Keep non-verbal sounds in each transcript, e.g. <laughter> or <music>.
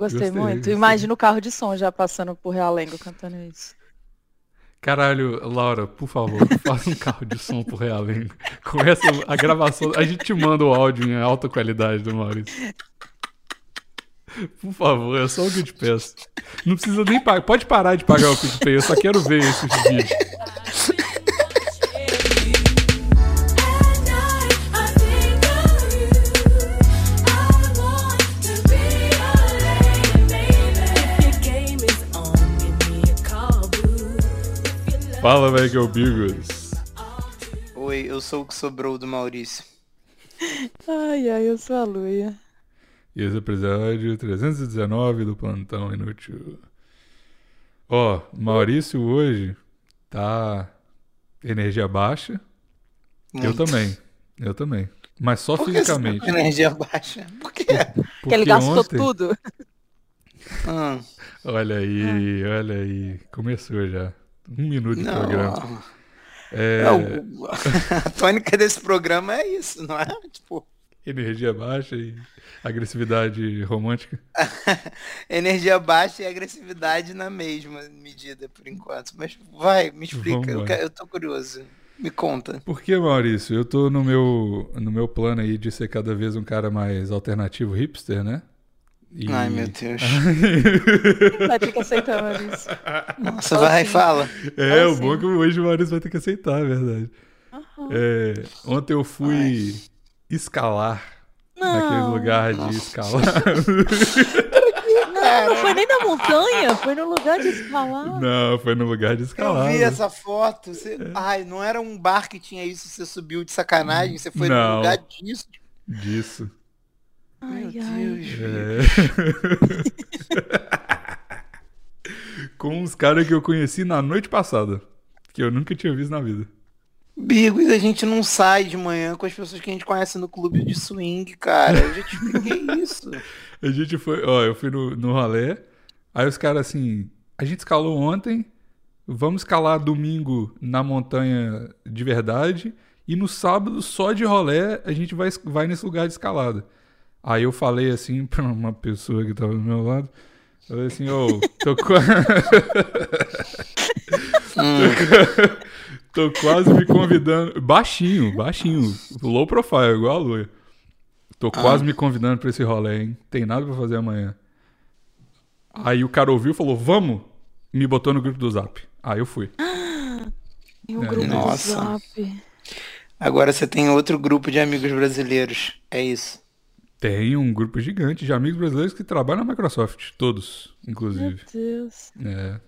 Gostei, muito. Gostei. Imagina o carro de som já passando por Realengo cantando isso. Caralho, Laura, por favor, <laughs> faça um carro de som pro Realengo. Começa a gravação. A gente te manda o áudio em alta qualidade do Maurício. Por favor, é só o que eu te peço. Não precisa nem pagar. Pode parar de pagar o PicPay, eu só quero ver esses vídeos. Fala, Michael Bigos. Oi, eu sou o que sobrou do Maurício. Ai, ai, eu sou a Luia. E esse é o episódio 319 do Plantão Inútil. Ó, oh, Maurício hoje tá energia baixa. Muito. Eu também. Eu também. Mas só Por fisicamente. Que tá energia baixa? Por quê? Porque ele gastou ontem... tudo. Hum. Olha aí, olha aí. Começou já. Um minuto de não, programa. É... Não, <laughs> a tônica desse programa é isso, não é? Tipo. Energia baixa e agressividade romântica? <laughs> Energia baixa e agressividade na mesma medida, por enquanto. Mas vai, me explica, eu, eu tô curioso. Me conta. Por que, Maurício? Eu tô no meu, no meu plano aí de ser cada vez um cara mais alternativo hipster, né? E... Ai, meu Deus. <laughs> vai ter que aceitar, Maurício. Nossa, vai, assim. fala. É, o bom é que hoje o Maurício vai ter que aceitar, é verdade. Uhum. É, ontem eu fui Ai. escalar não. naquele lugar de Nossa. escalar. <laughs> Não, não foi nem na montanha, foi no lugar de escalar. Não, foi no lugar de escalar. Eu vi essa foto. Você... É. Ai, não era um bar que tinha isso, você subiu de sacanagem, você foi não. no lugar disso. Disso. Ai, Meu Deus. É. <laughs> Com os caras que eu conheci na noite passada. Que eu nunca tinha visto na vida. Bigos, a gente não sai de manhã com as pessoas que a gente conhece no clube de swing, cara. Eu já te expliquei <laughs> isso. a gente foi, ó, eu fui no, no rolê. Aí os caras assim, a gente escalou ontem, vamos escalar domingo na montanha de verdade. E no sábado, só de rolê, a gente vai, vai nesse lugar de escalada. Aí eu falei assim <laughs> pra uma pessoa que tava do meu lado. Falei assim, ô, oh, tô, <laughs> <laughs> tô, quase me convidando. Baixinho, baixinho. Low profile, igual a Luia. Tô ah. quase me convidando pra esse rolê, hein? Tem nada pra fazer amanhã. Aí o cara ouviu e falou, vamos. Me botou no grupo do Zap. Aí eu fui. E o é, grupo Nossa. do Zap. Agora você tem outro grupo de amigos brasileiros. É isso. Tem um grupo gigante de amigos brasileiros que trabalham na Microsoft. Todos, inclusive. Meu Deus. É.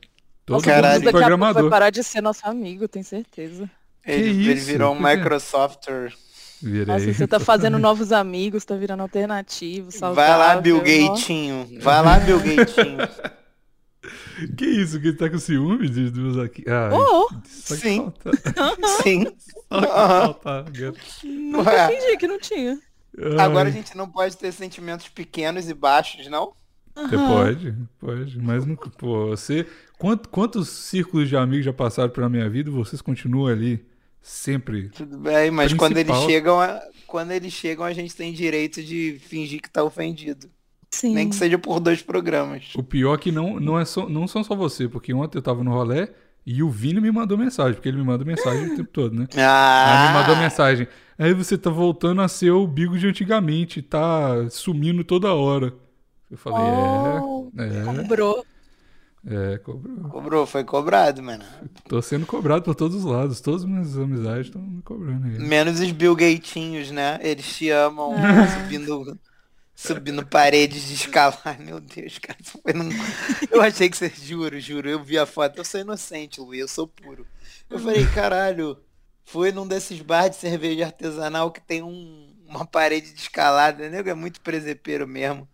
Todos Caralho. Daqui programador. vai parar de ser nosso amigo, tenho certeza. Ele, ele virou um <laughs> Microsofter. Virei. Nossa, você tá fazendo novos amigos, tá virando alternativo, saudável. Vai lá, Bill Gatinho. Vai lá, Bill Gatinho. <laughs> que isso? Que tá com ciúme de duas aqui? Ah, oh, sim. sim. Só que falta. <laughs> Nunca fingi que não tinha. Agora a gente não pode ter sentimentos pequenos e baixos, não? Você uhum. pode, pode, mas não, pô, você, quantos, quantos círculos de amigos já passaram pela minha vida e vocês continuam ali sempre? Tudo bem, mas quando eles chegam, quando eles chegam a gente tem direito de fingir que tá ofendido. Sim. Nem que seja por dois programas. O pior é que não, não, é só, não são só você, porque ontem eu tava no rolê e o Vini me mandou mensagem, porque ele me manda mensagem o tempo todo, né? Ah. Aí me mandou mensagem. Aí você tá voltando a ser o Bigo de antigamente, tá sumindo toda hora. Eu falei, oh, é, é. Cobrou. É, cobrou. Cobrou, foi cobrado, mano. Tô sendo cobrado por todos os lados. Todas as minhas amizades estão me cobrando aí. Menos os Bill Gatinhos, né? Eles te amam ah. subindo, subindo paredes de escalar. Meu Deus, cara. Num... Eu achei que você. Juro, juro. Eu vi a foto. Eu sou inocente, Luiz. Eu sou puro. Eu falei, caralho. Foi num desses bar de cerveja artesanal que tem um, uma parede de escalada, né? É muito presepeiro mesmo.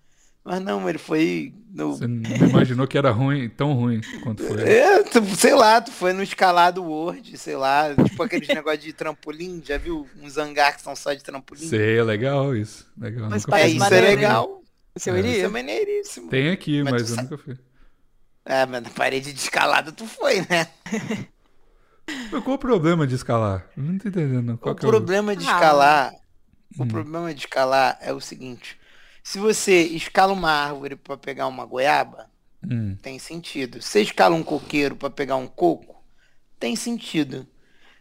Mas não, ele foi. No... Você não imaginou que era ruim, tão ruim quanto foi? É, tu, sei lá, tu foi no escalado Word, sei lá, tipo aqueles <laughs> negócio de trampolim, já viu uns hangar que são só de trampolim? Sei, é legal isso. Legal. Mas é, isso é legal. Você é. iria? Isso é maneiríssimo. Tem aqui, mas, mas eu sabe... nunca fui. É, mas na parede de escalada tu foi, né? <laughs> Qual o problema de escalar? não tô entendendo. Qual o problema é o... de escalar. Ah. O hum. problema de escalar é o seguinte. Se você escala uma árvore pra pegar uma goiaba, Hum. tem sentido. Se você escala um coqueiro pra pegar um coco, tem sentido.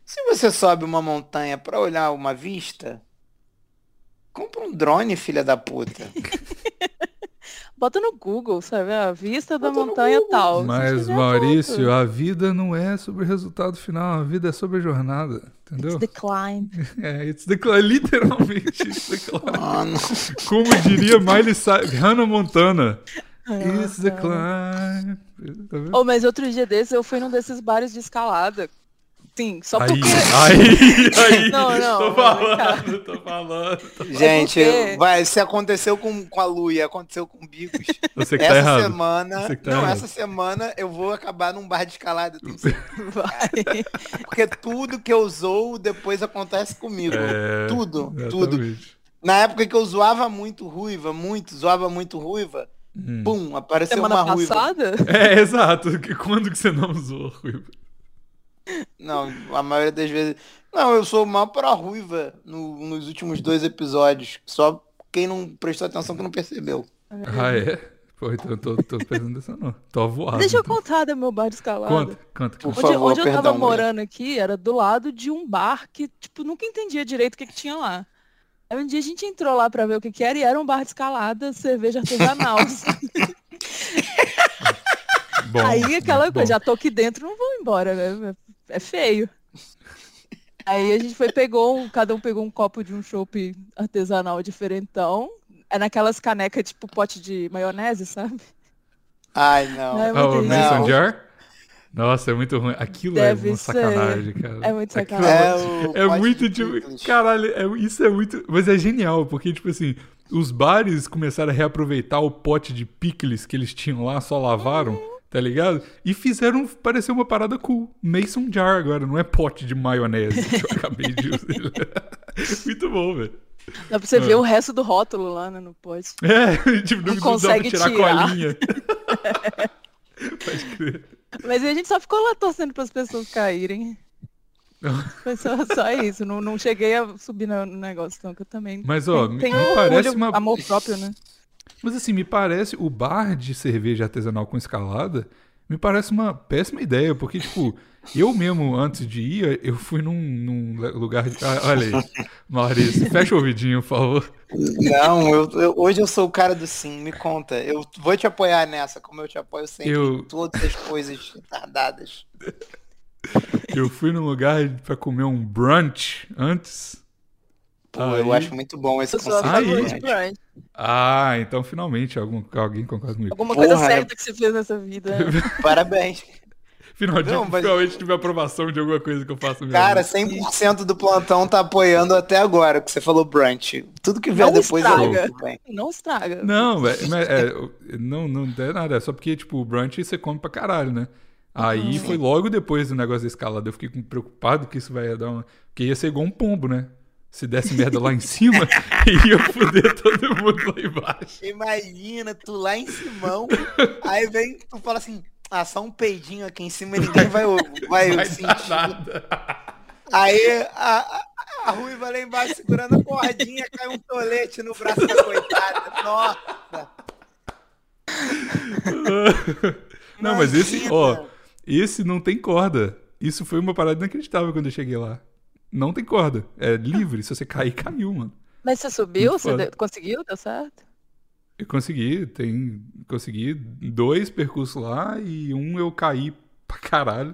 Se você sobe uma montanha pra olhar uma vista, compra um drone, filha da puta. <laughs> Bota no Google, sabe? A vista da Bota no montanha tal. Mas, Maurício, a vida não é sobre o resultado final, a vida é sobre a jornada. Entendeu? It's the climb. <laughs> É, it's the climb, literalmente, it's <laughs> the climb. Mano. Como diria Miley Cyrus, Hannah Montana. It's the climb. Tá? Oh, mas outro dia desses eu fui num desses bares de escalada. Sim, só Aí, porque. aí, aí. <laughs> Não, não, Tô falando, tô falando. Gente, porque- vai, se aconteceu com, com a Lu e aconteceu com o Bigos, Você que essa tá errado. semana. Você que tá não, errado. essa semana eu vou acabar num bar de escalada. Vai. <laughs> Porque tudo que eu zoo depois acontece comigo. É, tudo, tudo. exatamente. Na época que eu zoava muito ruiva, muito, zoava muito ruiva, Hum. pum, apareceu Semana uma ruiva. passada? É, exato. Que- Quando que você não usou, Ruivo? Não, a maioria das vezes. Não, eu sou mal pra ruiva no- nos últimos dois episódios. Só quem não prestou atenção que não percebeu. Ah, é? Pô, então eu tô, tô pensando nisso não. Tô avoado. Deixa eu então. contar do meu bar de escalada. Conta, conta. Por conta. Onde, favor, onde eu perdão, tava mulher. morando aqui era do lado de um bar que, tipo, nunca entendia direito o que, que tinha lá. Aí um dia a gente entrou lá pra ver o que, que era e era um bar de escalada, cerveja artesanal. <laughs> Bom, Aí aquela bom. coisa, já tô aqui dentro, não vou embora, né? É feio. Aí a gente foi, pegou, um- cada um pegou um copo de um chopp artesanal diferentão. É naquelas canecas tipo pote de maionese, sabe? Ai, não. É muito o isso. Mason. Jar? Nossa, é muito ruim. Aquilo Deve é uma ser. sacanagem, cara. É muito Aquilo sacanagem. o É pote muito de tipo. Caralho, é- isso é muito. Mas é genial, porque, tipo assim, os bares começaram a reaproveitar o pote de picles que eles tinham lá, só lavaram, Uhum. Tá ligado? E fizeram parecer uma parada cool. Mason jar agora, não é pote de maionese que eu <laughs> acabei de usar. <laughs> muito bom, velho. Dá pra você ver o resto do rótulo lá né, no pote. É, <laughs> tipo, não, Não não dá pra consegue tirar a tirar. colinha. Pode crer. Mas a gente só ficou lá torcendo para as pessoas caírem. Foi só, só isso. Não, não cheguei a subir no negócio, então que eu também. Mas, ó, tem, me- me parece uma- amor próprio, né? Mas assim, me parece, o bar de cerveja artesanal com escalada, me parece uma péssima ideia, porque, tipo, <laughs> eu mesmo, antes de ir, eu fui num, num lugar de... Ah, olha aí, Maurício, fecha o ouvidinho, por favor. Não, eu, eu- hoje eu sou o cara do sim, me conta. Eu vou te apoiar nessa, como eu te apoio sempre Eu- em todas as coisas retardadas. Eu fui num lugar pra comer um brunch antes. Pô, eu Aí- acho muito bom esse conceito. Aí. de de. Ah, então finalmente algum, alguém concorda comigo. Alguma Porra, coisa é- certa que você fez nessa vida. <laughs> Parabéns. Finalmente, Não, mas- finalmente tive aprovação de alguma coisa que eu faço mesmo. Cara, 100% do plantão tá apoiando até agora, que você falou brunch. Tudo que vier Não depois estraga. tudo bem. Não estraga. Não, mas é, não, não é nada, é só porque, tipo, o brunch você come pra caralho, né? Aí foi logo depois do negócio da escalada. Eu fiquei preocupado que isso vai dar uma. Porque ia ser igual um pombo, né? Se desse merda lá em cima, <laughs> ia foder todo mundo lá embaixo. Imagina, tu lá em Simão, aí vem, tu fala assim, ah, só um peidinho aqui em cima e ninguém vai, vai, Vai sentir. nada. Aí a, a, Ruiva lá embaixo segurando a cordinha, cai um tolete no braço da coitada. Nossa. Não, mas esse, ó, esse não tem corda. Isso foi uma parada inacreditável quando eu cheguei lá. Não tem corda. É livre. Se você cair, caiu, mano. Mas você subiu? Muito Você foda. conseguiu? Deu certo? Eu consegui, tem. Consegui dois percursos lá e um eu caí pra caralho.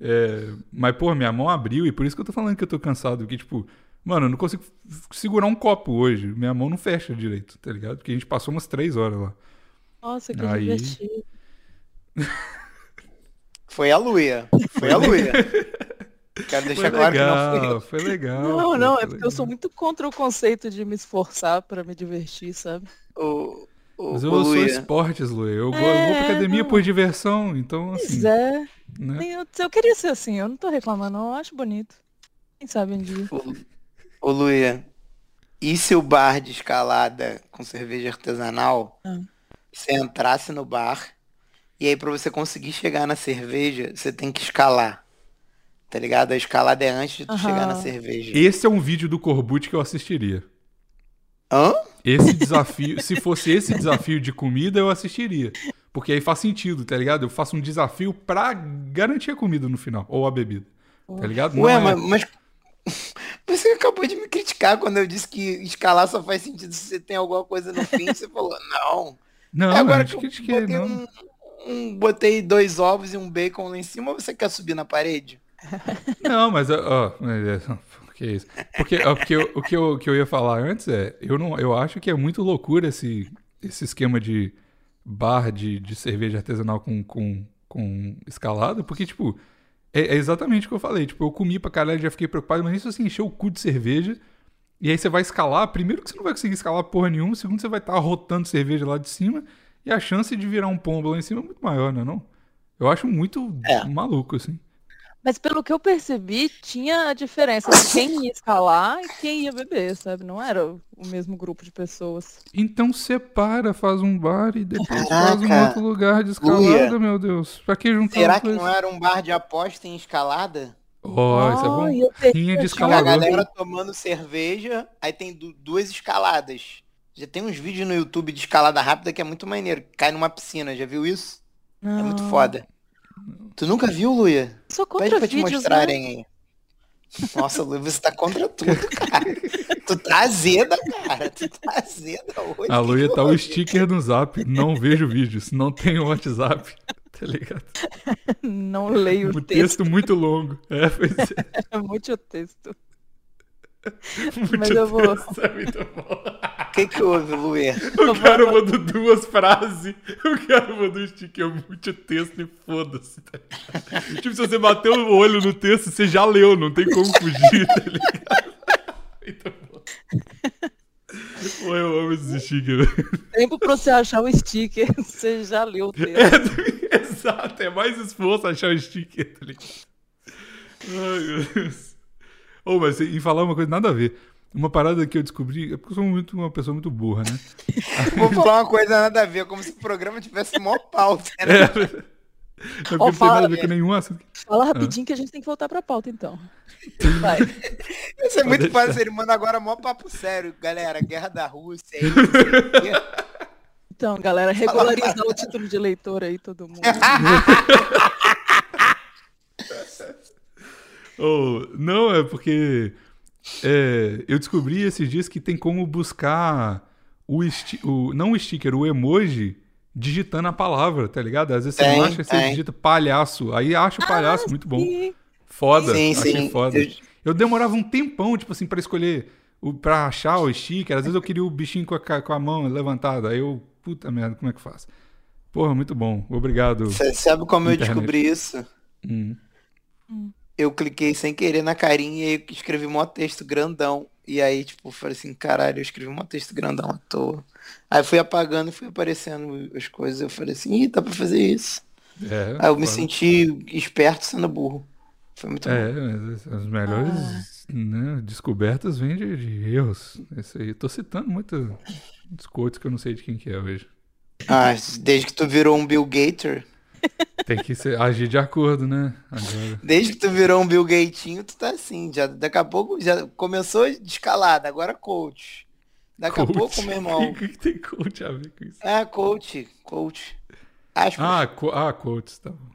É, mas, pô, minha mão abriu e por isso que eu tô falando que eu tô cansado. Porque, tipo, mano, eu não consigo segurar um copo hoje. Minha mão não fecha direito, tá ligado? Porque a gente passou umas três horas lá. Nossa, que Aí- divertido. <laughs> Foi a Luia. Foi a Luia. <laughs> Quero Foi deixar claro que não legal, eu. foi legal. Não, pô, não, foi é porque eu sou legal. muito contra o conceito de me esforçar pra me divertir, sabe? O, o, Mas o eu sou Luia. esportes, Lu. Eu, vou- eu vou É, pra academia não. por diversão, então, Pois assim. é. né? Nem Eu, eu queria ser assim, eu não tô reclamando, não, eu acho bonito. Quem sabe um dia. Ô Luia, e se o bar de escalada com cerveja artesanal, Ah. você entrasse no bar, e aí pra você conseguir chegar na cerveja, você tem que escalar. Tá ligado? A escalada é antes de tu Aham. chegar na cerveja. Esse é um vídeo do Corbucci que eu assistiria. Hã? esse desafio, se fosse esse desafio de comida, eu assistiria. Porque aí faz sentido, tá ligado? Eu faço um desafio pra garantir a comida no final, ou a bebida. Tá ligado? Não Ué, é- mas, mas <laughs> você acabou de me criticar quando eu disse que escalar só faz sentido se você tem alguma coisa no fim. Você falou, não. Não, É agora eu que eu critiquei, botei, não. um, um- botei dois ovos e um bacon lá em cima, você quer subir na parede? Não, mas ó, <laughs> que isso? Porque, ó, porque eu- o que eu, o que eu ia falar antes é, eu não, eu acho que é muito loucura esse, esse esquema de bar de, de cerveja artesanal com, com, com escalada, porque tipo é, é exatamente o que eu falei. Tipo, eu comi pra caralho, já fiquei preocupado, mas isso assim encheu o cu de cerveja. E aí você vai escalar, primeiro que você não vai conseguir escalar porra nenhuma, segundo você vai estar rotando cerveja lá de cima, e a chance de virar um pombo lá em cima é muito maior, né não? Eu acho muito É. maluco, assim. Mas pelo que eu percebi, tinha a diferença de quem ia escalar e quem ia beber, sabe? Não era o mesmo grupo de pessoas. Então separa, faz um bar e depois faz um Caraca, outro lugar de escalada, Luia. meu Deus. Pra que juntar Será que não era um bar de aposta em escalada? Ó, isso é bom. Rinha de a A escalador. galera tomando cerveja, aí tem du- duas escaladas. Já tem uns vídeos no YouTube de escalada rápida que é muito maneiro. Cai numa piscina, já viu isso? É muito Não. foda. Tu nunca viu, Luia? Sou Pede contra pra te vídeos, né? mostrarem aí. Nossa, Luia, você tá contra tudo, <laughs> cara. tu tá azeda, cara. Tu tá azeda hoje. A Luia tá o houve? sticker no zap. Não vejo vídeos, não tenho WhatsApp. <laughs> Tá ligado? Não leio Um o texto, texto muito longo. É, pois é. é <laughs> muito texto. Muito Mas eu vou- é muito bom. O que que houve, Luia? O cara mandou duas frases. O cara mandou um sticker muito texto e foda-se. Tá tipo, se você bateu o olho no texto, você já leu, não tem como fugir, tá ligado? Muito bom. Pô, eu amo esse sticker. velho. Tempo pra você achar o sticker, você já leu o texto. É, <laughs> exato, é mais esforço achar o sticker, tá ligado? Ai, meu Deus. Ô, mas em falar uma coisa nada a ver. Uma parada que eu descobri, é porque eu sou muito, uma pessoa muito burra, né? <laughs> Vou falar uma coisa nada a ver, como se o programa tivesse mó pauta. Né? É. Não tem fala, nada a ver com nenhum assunto. Fala rapidinho que a gente tem que voltar pra pauta, então. Vai. <laughs> Isso é muito deixar. fácil, ele manda agora mó papo sério, galera. Guerra da Rússia aí, não sei o quê. Então, galera, regularizar o título de eleitor aí, todo mundo. <laughs> Oh, não, é porque é, eu descobri esses dias que tem como buscar o, esti o não o sticker, o emoji digitando a palavra, tá ligado? Às vezes você não Tem, acha, você tem. digita palhaço, aí acha o palhaço, muito bom. E Foda, Sim, achei sim. foda. Eu- Eu... demorava um tempão, tipo assim, pra escolher, o, pra achar o sticker. Às vezes eu queria o bichinho com a, com a mão levantada. Aí eu, puta merda, como é que faz? Porra, muito bom. Obrigado. Você sabe como eu Internet. descobri isso? Hum. Eu cliquei sem querer na carinha e escrevi mó texto grandão. E aí, tipo, falei assim, caralho, eu escrevi mó texto grandão à toa. Aí fui apagando e fui aparecendo as coisas. Eu falei assim, ih, dá pra fazer isso. É, Aí eu me senti esperto sendo burro. Foi muito bom. É, mas as melhores né, descobertas vêm de, de erros. Isso aí. Tô citando muitos quotes que eu não sei de quem que é hoje. Ah, desde que tu virou um Bill Gator, Tem que ser, agir de acordo, né? Agora. desde que tu virou um Bill Gatinho, tu tá assim. Já, daqui a pouco já começou de escalada, agora coach. Daqui a Coach. pouco, meu irmão. <laughs> O que, que tem coach a ver com isso? É, coach, coach. Aspas. Ah, co ah coach, tá bom.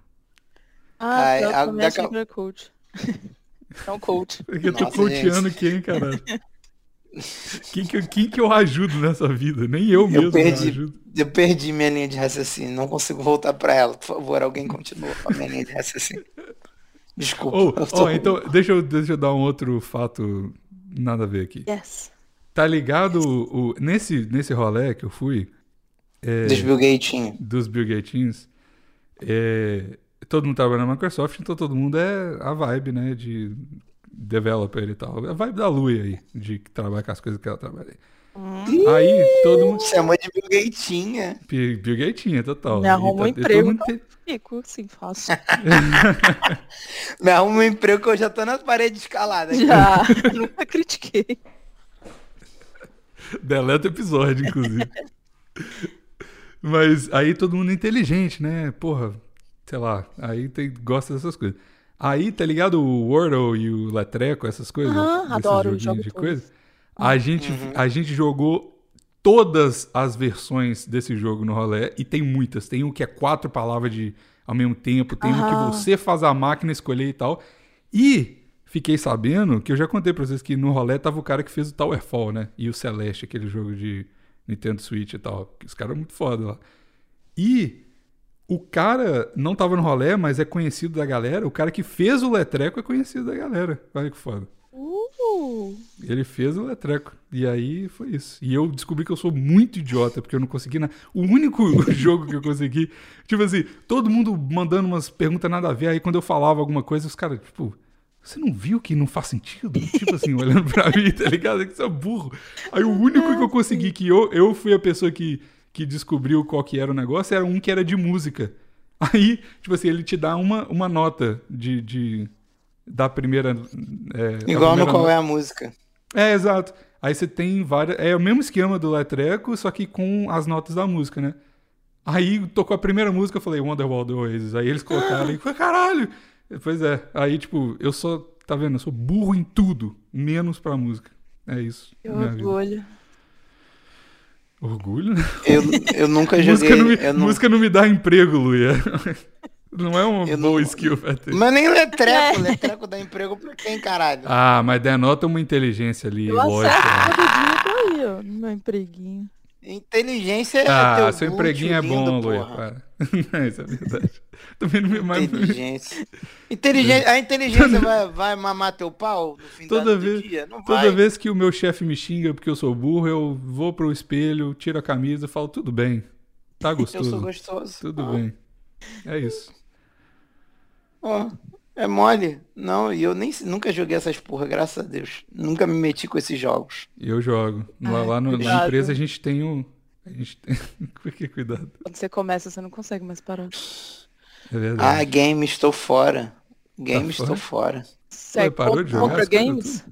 Ah, Ai, a- eu daqui a- coach. <laughs> Não coach. Porque eu tô Nossa, coachando quem, caralho? Quem que, eu- quem que eu ajudo nessa vida? Nem eu mesmo perdi. ajudo. Eu perdi minha linha de raciocínio, não consigo voltar pra ela. Por favor, alguém continua com a minha linha de raciocínio. Desculpa. Eu tô- ó, então, deixa eu, deixa eu dar um outro fato nada a ver aqui. Yes. Tá ligado o, o- nesse, nesse rolê que eu fui, é, Dos Bill Gatinho. dos Bill Gates, é, todo mundo trabalha na Microsoft, então todo mundo é a vibe, né, de developer e tal. A vibe da Lui aí, de que trabalha com as coisas que ela trabalha aí. Aí todo mundo... Chamou de Bill Gatinha. Bill Gatinha, total. Me arruma um tá- todo emprego, então. Fico, sim, faço. <laughs> Me arruma um emprego que eu já tô na parede escalada. Já, <laughs> nunca critiquei. Deleta o episódio, inclusive. Mas aí todo mundo é inteligente, né? Porra, sei lá, aí tem, gosta dessas coisas. Aí, tá ligado o Wordle e o Letreco, essas coisas? Aham, Desses adoro, jogo de coisa. A gente, Uhum. a gente jogou todas as versões desse jogo no rolê, e tem muitas. Tem um que é quatro palavras de ao mesmo tempo, tem um Aham. que você faz a máquina escolher e tal. E fiquei sabendo que eu já contei pra vocês que no rolê tava o cara que fez o Towerfall, né? E o Celeste, aquele jogo de Nintendo Switch e tal. Os caras muito foda lá. E o cara não tava no rolê, mas é conhecido da galera. O cara que fez o Letreco é conhecido da galera. Olha que foda. Uh, Ele fez o Letreco. E aí foi isso. E eu descobri que eu sou muito idiota, porque eu não consegui. Na... O único <laughs> jogo que eu consegui. Tipo assim, todo mundo mandando umas perguntas nada a ver. Aí quando eu falava alguma coisa, os caras, tipo. Você não viu que não faz sentido? Tipo assim, <laughs> olhando pra mim, tá ligado? Que você é burro. Aí o único que eu consegui, que eu, eu fui a pessoa que, que descobriu qual que era o negócio, era um que era de música. <laughs> Aí, tipo assim, ele te dá uma, uma nota de, de da primeira. é, a Igual no primeira qual nota. é a música. É, exato. Aí você tem várias. É o mesmo esquema do Letreco, só que com as notas da música, né? Aí tocou a primeira música, eu falei Wonderwall do Oasis. Aí eles colocaram e <gasps> falei, caralho! Pois é. Aí, tipo, eu sou. Tá vendo? Eu sou burro em tudo, menos pra música. É isso. que vida. orgulho. Orgulho? né? Eu, eu nunca <laughs> música, joguei. não me, eu não- música não me dá emprego, Luia. <laughs> Não é uma Eu boa não- skill pra ter. Mas nem letreco. É. Letreco dá emprego pra quem, caralho? Ah, mas denota uma inteligência ali, Eu lógico. né? acerto todo dia, eu tô aí, ó, no meu empreguinho. Inteligência é Ah, teu seu empreguinho é bom. Para. <laughs> Isso é verdade. Também não me mais. Inteligência. Inteligência. A inteligência vai, vai mamar teu pau no fim Toda do vez- dia? Não Toda vai. vez que o meu chefe me xinga porque eu sou burro, eu vou pro espelho, tiro a camisa e falo, tudo bem. Tá <laughs> Eu gostoso. sou gostoso. Tudo Ah, bem. É isso. ó, é mole. Não, e eu nem nunca joguei essas porra, graças a Deus. Nunca me meti com esses jogos. E eu jogo. Lá, Ai, lá no- na empresa a gente tem um. A gente tem. <laughs> Por que cuidado? Quando você começa, você não consegue mais parar. É Ah, verdade. game, estou fora. Game, Tá estou fora. Você parou compra- de jogar? parou games?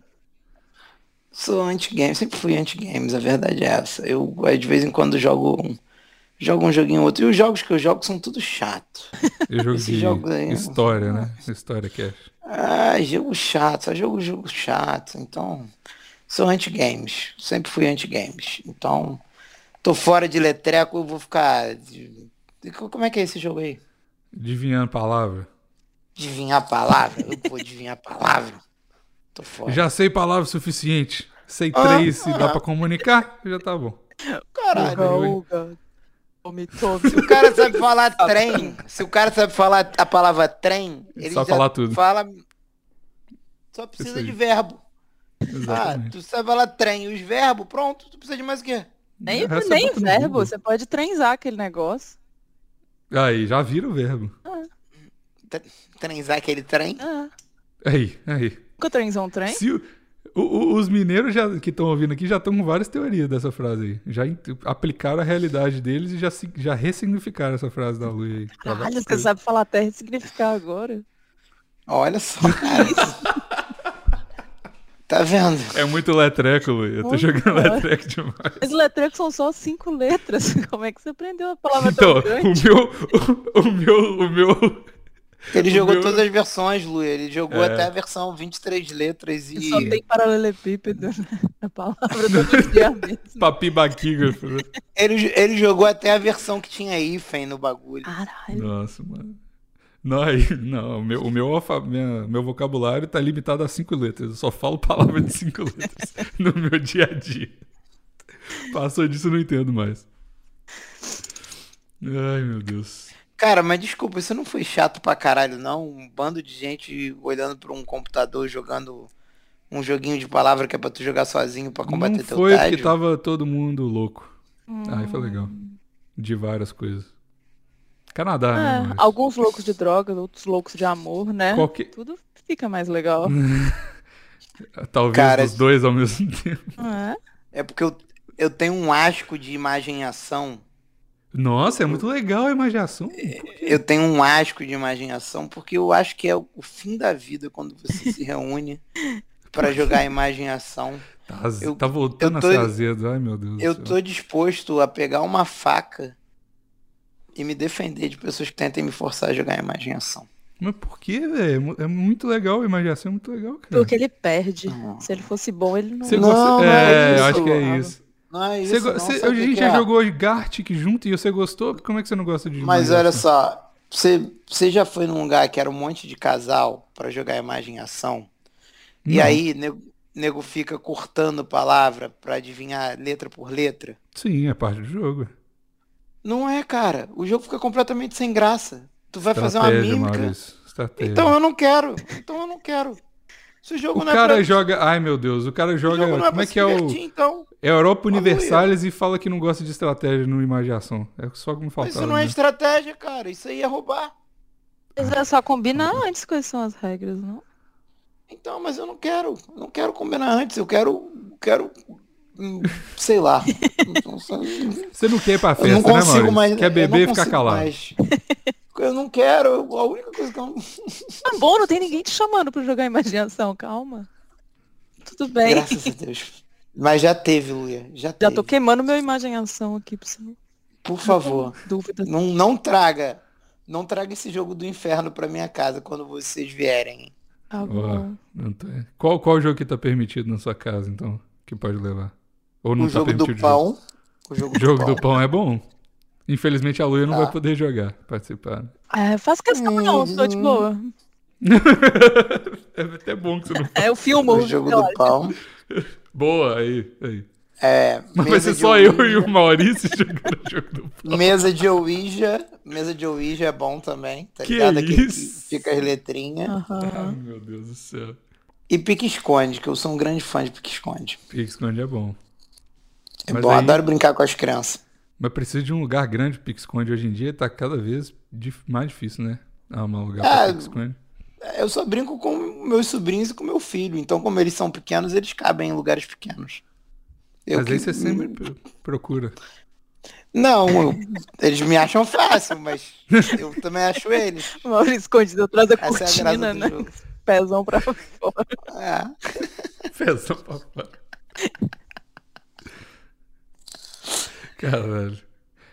Sou anti-game, sempre fui anti-games, a verdade é essa. Eu, de vez em quando, jogo um, jogo um joguinho ou outro. E os jogos que eu jogo são tudo chato. Eu jogo esse de jogo aí- história, né? História cash. Ah, jogo chato, só jogo jogo chato. Então, sou anti-games. Sempre fui anti-games. Então, tô fora de letreco, eu vou ficar. Como é que é esse jogo aí? Adivinhando palavra. Adivinhar a palavra? Eu vou adivinhar a palavra. Tô fora. Já sei palavra suficiente. Sei Ah, três, se dá ah. pra comunicar, já tá bom. Caralho. Uga, uga. Tome, tome. Se o cara sabe falar <laughs> trem, se o cara sabe falar a palavra trem, ele Sabe já falar tudo. fala. Só precisa de verbo. Ah, Exatamente. tu sabe falar trem, os verbos, pronto, tu precisa de mais o quê? Nem, resto nem verbo, você pode trenzar aquele negócio. Aí, já vira o verbo. Trenzar aquele trem? Ah, Aí, aí. nunca trenzou um trem? Se o- o- o- os mineiros já, que estão ouvindo aqui já estão com várias teorias dessa frase aí. Já aplicaram a realidade deles e já, já ressignificaram essa frase da Lui aí. Caralho, você coisas. sabe falar terra e significar agora. Olha só, cara. <laughs> tá vendo? É muito letreco, Lui. Eu tô Olha, jogando cara. letreco demais. Mas letreco são só cinco letras. <laughs> Como é que você aprendeu a palavra Então, tão grande? o meu, o, o meu, o meu, Ele O jogou meu- todas as versões, Lu. Ele jogou É. até a versão 23 letras e. Só tem paralelepípedo né? a palavra todo <laughs> dia mesmo. papi baquígrafo. né? Ele, ele jogou até a versão que tinha hífen no bagulho. Caralho. Nossa, mano. Não, não o, meu, o meu, alfa- minha- meu vocabulário tá limitado a cinco letras. Eu só falo palavra de cinco letras <laughs> no meu dia a dia. Passou disso, eu não entendo mais. Ai, meu Deus. Cara, mas desculpa, isso não foi chato pra caralho, não? Um bando de gente olhando pra um computador jogando um joguinho de palavra que é pra tu jogar sozinho pra combater não teu foi porque tédio. tava todo mundo louco. Aí foi legal. De várias coisas. Canadá, né? É, mas- alguns loucos de droga, outros loucos de amor, né? Qualquer- Tudo fica mais legal. <laughs> Talvez Cara, os dois ao mesmo <laughs> tempo. É. É porque eu, eu tenho um asco de imagem em ação. Nossa, é muito legal a imaginação. Eu tenho um asco de imagem em ação porque eu acho que é o, fim da vida quando você se reúne <laughs> pra jogar imagem em ação. Tá, Eu- tá voltando eu tô- a ser azedo. Ai, meu Deus. Eu tô disposto a pegar uma faca e me defender de pessoas que tentem me forçar a jogar imagem em ação. Mas por que, velho? É É muito legal, a imaginação é muito legal, cara. Porque ele perde. Uhum. Se ele fosse bom, ele não. Você Não, gosta... não É, é eu acho que é isso. Não é Você isso, go- não, você- a gente já é? jogou Gartic junto e você gostou? Como é que você não gosta de Mas e olha ação? só, você, você já foi num lugar que era um monte de casal pra jogar imagem e ação? E Não. aí, nego, nego fica cortando palavra pra adivinhar letra por letra? Sim, é parte do jogo. Não é, cara. O jogo fica completamente sem graça. Tu vai fazer uma Estratégia, mímica. Estratégia. Então eu não quero. Então eu não quero. Esse jogo o não é cara pra... joga. Ai meu Deus, o cara esse joga. jogo não é como é se que é o. então. É Europa. Universalis e fala que não gosta de estratégia no imaginação. É só como Mas faltava. isso não é né? estratégia, cara. Isso aí é roubar. Mas é só combinar antes quais são as regras, não? Então, mas eu não quero. Eu não quero combinar antes. Eu quero. Quero. hum, Sei lá. <laughs> Você não quer ir pra Eu festa, não né, consigo Maurício? mais. Quer eu beber e ficar consigo calado. mais. Eu não quero. A única coisa que eu não. Tá bom, não tem ninguém te chamando pra jogar imaginação, calma. Tudo bem. Graças a Deus. Mas já teve, Luia. Já Já teve. tô queimando meu imaginação aqui, pra você não Por favor. ter dúvida. Não, não traga. Não traga esse jogo do inferno pra minha casa quando vocês vierem. Tá bom. não tem. Qual, qual jogo que tá permitido na sua casa, então? Que pode levar? Ou não o tá jogo do permitido jogo? pão. O jogo, <laughs> O jogo do pão é bom. Infelizmente a Luia não Tá. vai poder jogar, participar. É, faz questão não, sou de boa. <laughs> É até bom que você não. É, eu filmo. O jogo do pão. Boa, aí, aí. É, Mas vai ser só eu e o Maurício <laughs> jogando o jogo do pão. Mesa de Ouija. Mesa de Ouija é bom também, tá Que ligado? Isso? que fica as letrinhas. Ai, Aham. meu Deus do céu. E pique-esconde, que eu sou um grande fã de pique-esconde. Pique-esconde é bom. É Mas bom, aí- adoro brincar com as crianças. Mas precisa de um lugar grande pro pique-esconde. Hoje em dia tá cada vez mais difícil, né? Arrumar um lugar Ah, pra. Eu só brinco com meus sobrinhos e com meu filho. Então, como eles são pequenos, eles cabem em lugares pequenos. Eu Mas aí que- você sempre pro- procura. Não, eu- eles me acham fácil, mas eu também acho eles. <laughs> Maurício escondido atrás da Essa é a graça cortina, do né? jogo. Pezão pra fora. É. <laughs> Pezão pra fora. Caralho.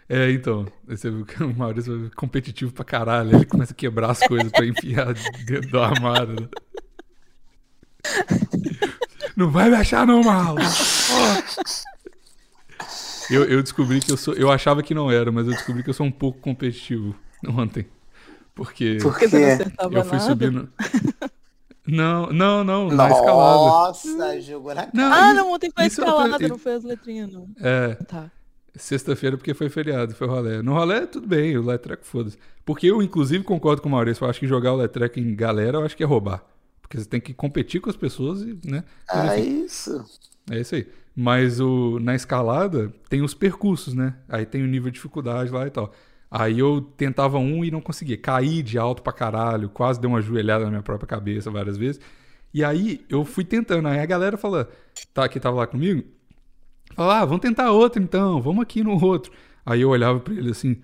É, então, você viu que o Maurício é competitivo pra caralho. Ele começa a quebrar as coisas pra enfiar dentro do armário. né? Não vai me achar não, mal. Eu, eu descobri que eu sou. Eu achava que não era, mas eu descobri que eu sou um pouco competitivo ontem. Porque Por Porque você não quê? acertava eu fui nada. subindo. Não, não, não, na escalada. Nossa, jogou na Não, Ah, não, ontem foi a isso eu escalada, não foi as letrinhas, não. É, Tá. Sexta-feira porque foi feriado, foi rolê. No rolê, tudo bem, o Letreco foda-se. Porque eu, inclusive, concordo com o Maurício. Eu acho que jogar o Letreco em galera, eu acho que é roubar. Porque você tem que competir com as pessoas e, né? Mas, Ah, enfim, isso. é isso aí. Mas o, na escalada tem os percursos, né? Aí tem o nível de dificuldade lá e tal. Aí eu tentava um e não conseguia. Caí de alto pra caralho, quase dei uma joelhada na minha própria cabeça várias vezes. E aí eu fui tentando. Aí a galera fala, tá, que tava lá comigo, fala, ah, vamos tentar outro então, vamos aqui no outro. Aí eu olhava pra ele assim,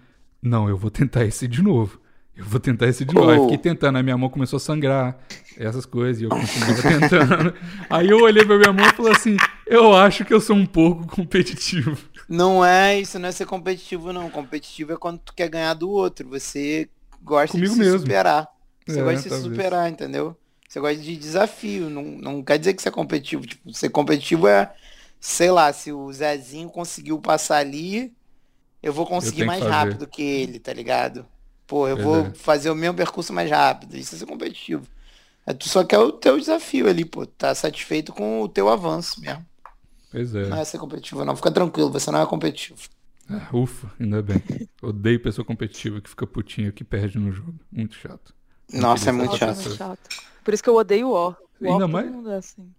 não, eu vou tentar esse de novo. Eu vou tentar esse de novo. Aí Oh. fiquei tentando, aí minha mão começou a sangrar, essas coisas, e eu continuava <laughs> tentando. Aí eu olhei pra minha mão e falei assim, eu acho que eu sou um pouco <laughs> competitivo. Não é isso, não é ser competitivo, não. Competitivo é quando tu quer ganhar do outro. Você gosta Comigo de se mesmo. superar. Você É, gosta de se talvez. superar, entendeu? Você gosta de desafio. Não, não quer dizer que você é competitivo. Tipo, ser competitivo é, sei lá, se o Zezinho conseguiu passar ali, eu vou conseguir que mais fazer. rápido que ele, tá ligado? Pô, eu Pois vou é. fazer o mesmo percurso mais rápido. Isso é ser competitivo. É, tu só quer o teu desafio ali, pô. Tá satisfeito com o teu avanço mesmo. Pois é. Não é ser competitivo, não. Fica tranquilo, você não é competitivo. Ah, ufa, ainda bem. Odeio pessoa competitiva que fica putinha, que perde no jogo. Muito chato. Nossa, é muito ser chato. chato. Por isso que eu odeio o War. O War, Ainda todo mais- mundo é assim.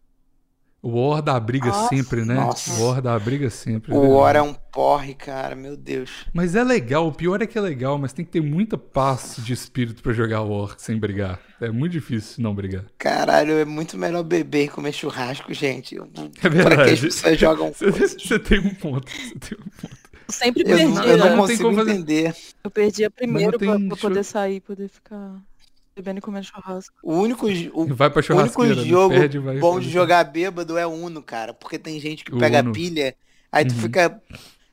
O War dá a briga Nossa. sempre, né? Nossa. O War dá a briga sempre. O né? War é um porre, cara, meu Deus. Mas é legal, o pior é que é legal, mas tem que ter muita paz de espírito pra jogar War sem brigar. É muito difícil não brigar. Caralho, é muito melhor beber e comer churrasco, gente. Eu- É Pra que as verdade. pessoas jogam Você tem um ponto. Você tem um ponto. Eu sempre Eu, perdi. não- eu não né? Não consigo como fazer- entender. Eu perdia primeiro tem pra, pra poder sair, poder ficar bebendo e comendo churrasco. O único, o, Vai pra o único jogo perde, vai bom de jogar bêbado é Uno, cara. Porque tem gente que O pega Uno. pilha, aí tu Uhum. fica.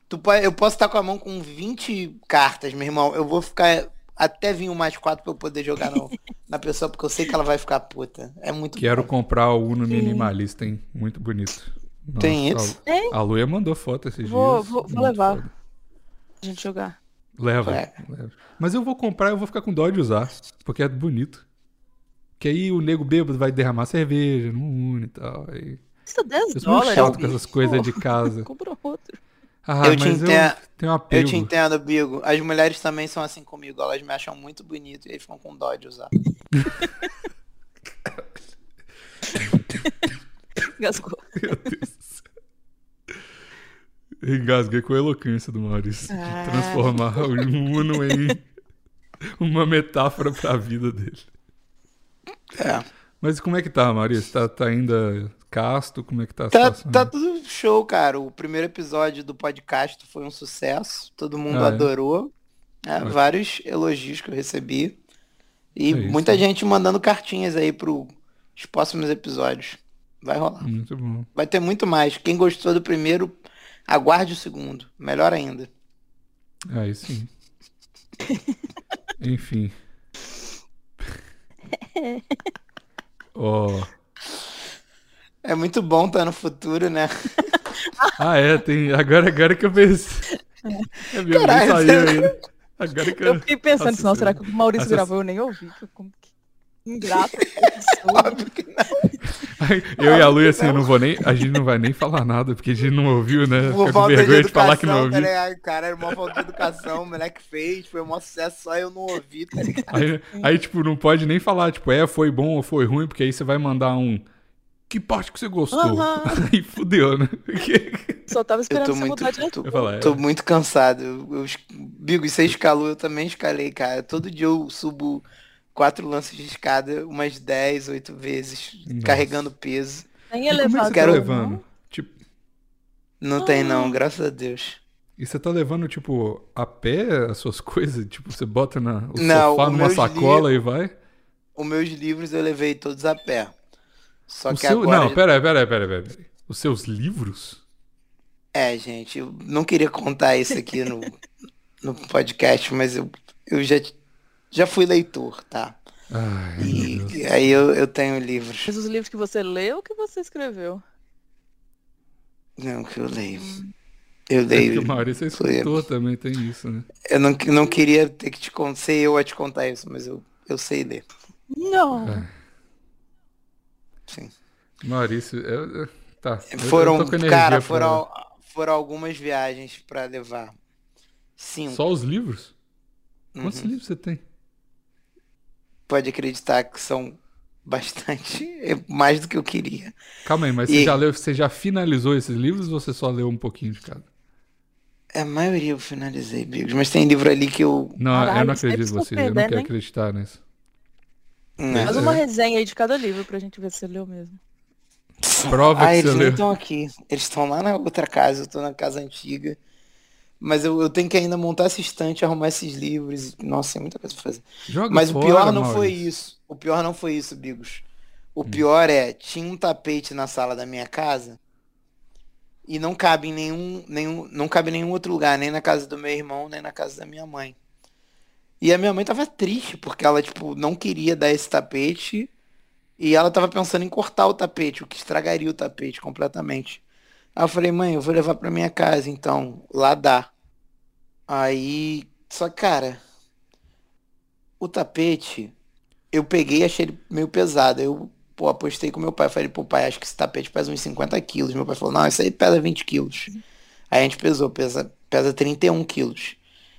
Tu, eu posso estar com a mão com 20 cartas, meu irmão. Eu vou ficar até vir o mais 4 pra eu poder jogar no- <laughs> na pessoa, porque eu sei que ela vai ficar puta. É muito Quero bom. comprar o Uno Sim. minimalista, hein? Muito bonito. Nossa, Tem isso? A, a Luia mandou foto esses Vou- dias. vou- vou levar. foda. A gente jogar. Leva, É. leva. Mas eu vou comprar e eu vou ficar com dó de usar. Porque é bonito. Que aí o nego bêbado vai derramar cerveja, não une e tal. Aí... Custa 10 Eu sou dólares. chato com essas coisas de casa. <laughs> Compra outro. Ah, Eu te eu entendo. tenho um apego. Eu te entendo, Bigo. As mulheres também são assim comigo. Elas me acham muito bonito e aí ficam com dó de usar. <laughs> Gasgou. Meu Deus do céu. Engasguei com a eloquência do Maurício. De Ah. transformar o Uno em uma metáfora pra vida dele. É. Mas como é que tá, Maurício? Tá, tá ainda casto? Como é que tá a Tá, situação? tá tudo show, cara. O primeiro episódio do podcast foi um sucesso. Todo mundo Ah, é? adorou. É, vários elogios que eu recebi. E É isso. muita gente mandando cartinhas aí pros próximos episódios. Vai rolar. Muito bom. Vai ter muito mais. Quem gostou do primeiro, aguarde o segundo. Melhor ainda. Aí sim. <laughs> Enfim. Ó. É muito bom estar no futuro, né? Ah, é, tem. Agora, agora que eu pensei. É Caralho, saiu você- ainda. Agora que Eu fiquei pensando, Nossa senão, será que o Maurício gravou? Eu nem ouvi. Ingrato. pessoa. Óbvio que não. Eu e a Lu, assim, eu não vou nem. A gente não vai nem falar nada, porque a gente não ouviu, né? Fica com falta de vergonha de falar que não tá ouviu. ligado? Cara, era uma falta de educação, o moleque fez, foi um maior sucesso, só eu não ouvi, tá ligado? Aí, aí, tipo, não pode nem falar, tipo, é, foi bom ou foi ruim, porque aí você vai mandar um. Que parte que você gostou? Aham. <laughs> Aí fudeu, né? <laughs> Só tava Eu esperando tô você muito, mudar de tô, Eu falar, é. tô muito cansado. Eu, eu, Bigo, você escalou, eu também escalei, cara. Todo dia eu subo quatro lances de escada, umas 10, 8 vezes, Nossa. carregando peso. Nem como é que elevador. você tá levando? Tipo, Não tem Ah. não, graças a Deus. e você tá levando, tipo, a pé as suas <laughs> coisas? Tipo, você bota na, o Não, sofá numa sacola e vai? Os meus livros eu levei todos a pé. Só O que seu... agora. Não, pera aí, pera aí, pera aí, pera aí. Os seus livros? É, gente, eu não queria contar isso aqui no, no podcast, mas eu, eu já, já fui leitor, tá? Ai, meu Deus. E, e aí eu, eu tenho livros. Mas os livros que você leu ou que você escreveu? Não, que eu leio. Eu É leio. o Maurício é escritor também, tem isso, né? Eu não, não queria ter que te contar, ser eu a te contar isso, mas eu, eu sei ler. Não. É. Sim. Maurício, eu- eu- tá. eu- eu Foram, energia cara, pra- foram, foram algumas viagens pra levar. Cinco. Só os livros? Quantos Uhum. livros você tem? Pode acreditar que são bastante, <laughs> é mais do que eu queria. Calma aí, mas E- você, já leu, você já finalizou esses livros ou você só leu um pouquinho de cada? A maioria eu finalizei, Bigos, mas tem livro ali que eu. Não, eu Caralho, não sempre acredito em você. Eu não surpreendendo, quero hein? acreditar nisso. Não. Faz uma resenha aí de cada livro pra gente ver se você leu mesmo. Prova ah, que eles leu. estão aqui. Eles estão lá na outra casa, eu tô na casa antiga. Mas eu, eu tenho que ainda montar essa estante, arrumar esses livros. Nossa, tem muita coisa pra fazer. Joga Mas o fora, pior não foi Maurício. isso. O pior não foi isso, Bigos. O Hum. pior é, tinha um tapete na sala da minha casa e não cabe em nenhum, nenhum, não cabe em nenhum outro lugar, nem na casa do meu irmão, nem na casa da minha mãe. E a minha mãe tava triste porque ela tipo não queria dar esse tapete e ela tava pensando em cortar o tapete, o que estragaria o tapete completamente. Aí eu falei, mãe, eu vou levar pra minha casa, então, lá dá. Aí, só cara, o tapete, eu peguei e achei ele meio pesado. Eu, pô, apostei com meu pai. Falei, pô, pai, acho que esse tapete pesa uns 50 quilos. Meu pai falou, não, isso aí pesa 20 quilos. Aí a gente pesou, pesa, pesa 31 quilos.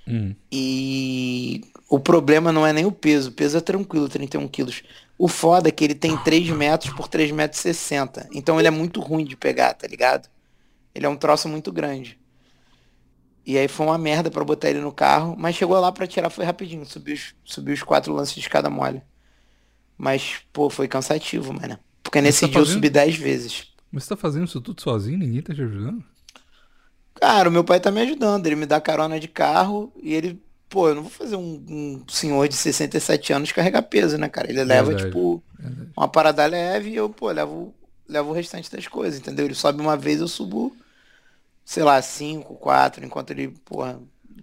Hum. E o problema não é nem o peso, o peso é tranquilo, 31 quilos. O foda é que ele tem 3 metros por 3 metros e 60. Então ele é muito ruim de pegar, tá ligado? Ele é um troço muito grande. E aí foi uma merda pra botar ele no carro, mas chegou lá pra tirar foi rapidinho, subiu os, subiu os quatro lances de escada mole. Mas, pô, foi cansativo, mano. Porque nesse tá dia eu fazendo? subi 10 vezes. Mas você tá fazendo isso tudo sozinho? Ninguém tá te ajudando? Cara, o meu pai tá me ajudando. Ele me dá carona de carro e ele, pô, eu não vou fazer um, um senhor de 67 anos carregar peso, né, cara? Ele leva, Verdade, tipo, verdade. uma parada leve e eu, pô, levo, levo o restante das coisas, entendeu? Ele sobe uma vez, eu subo, sei lá, 5, 4, enquanto ele, porra.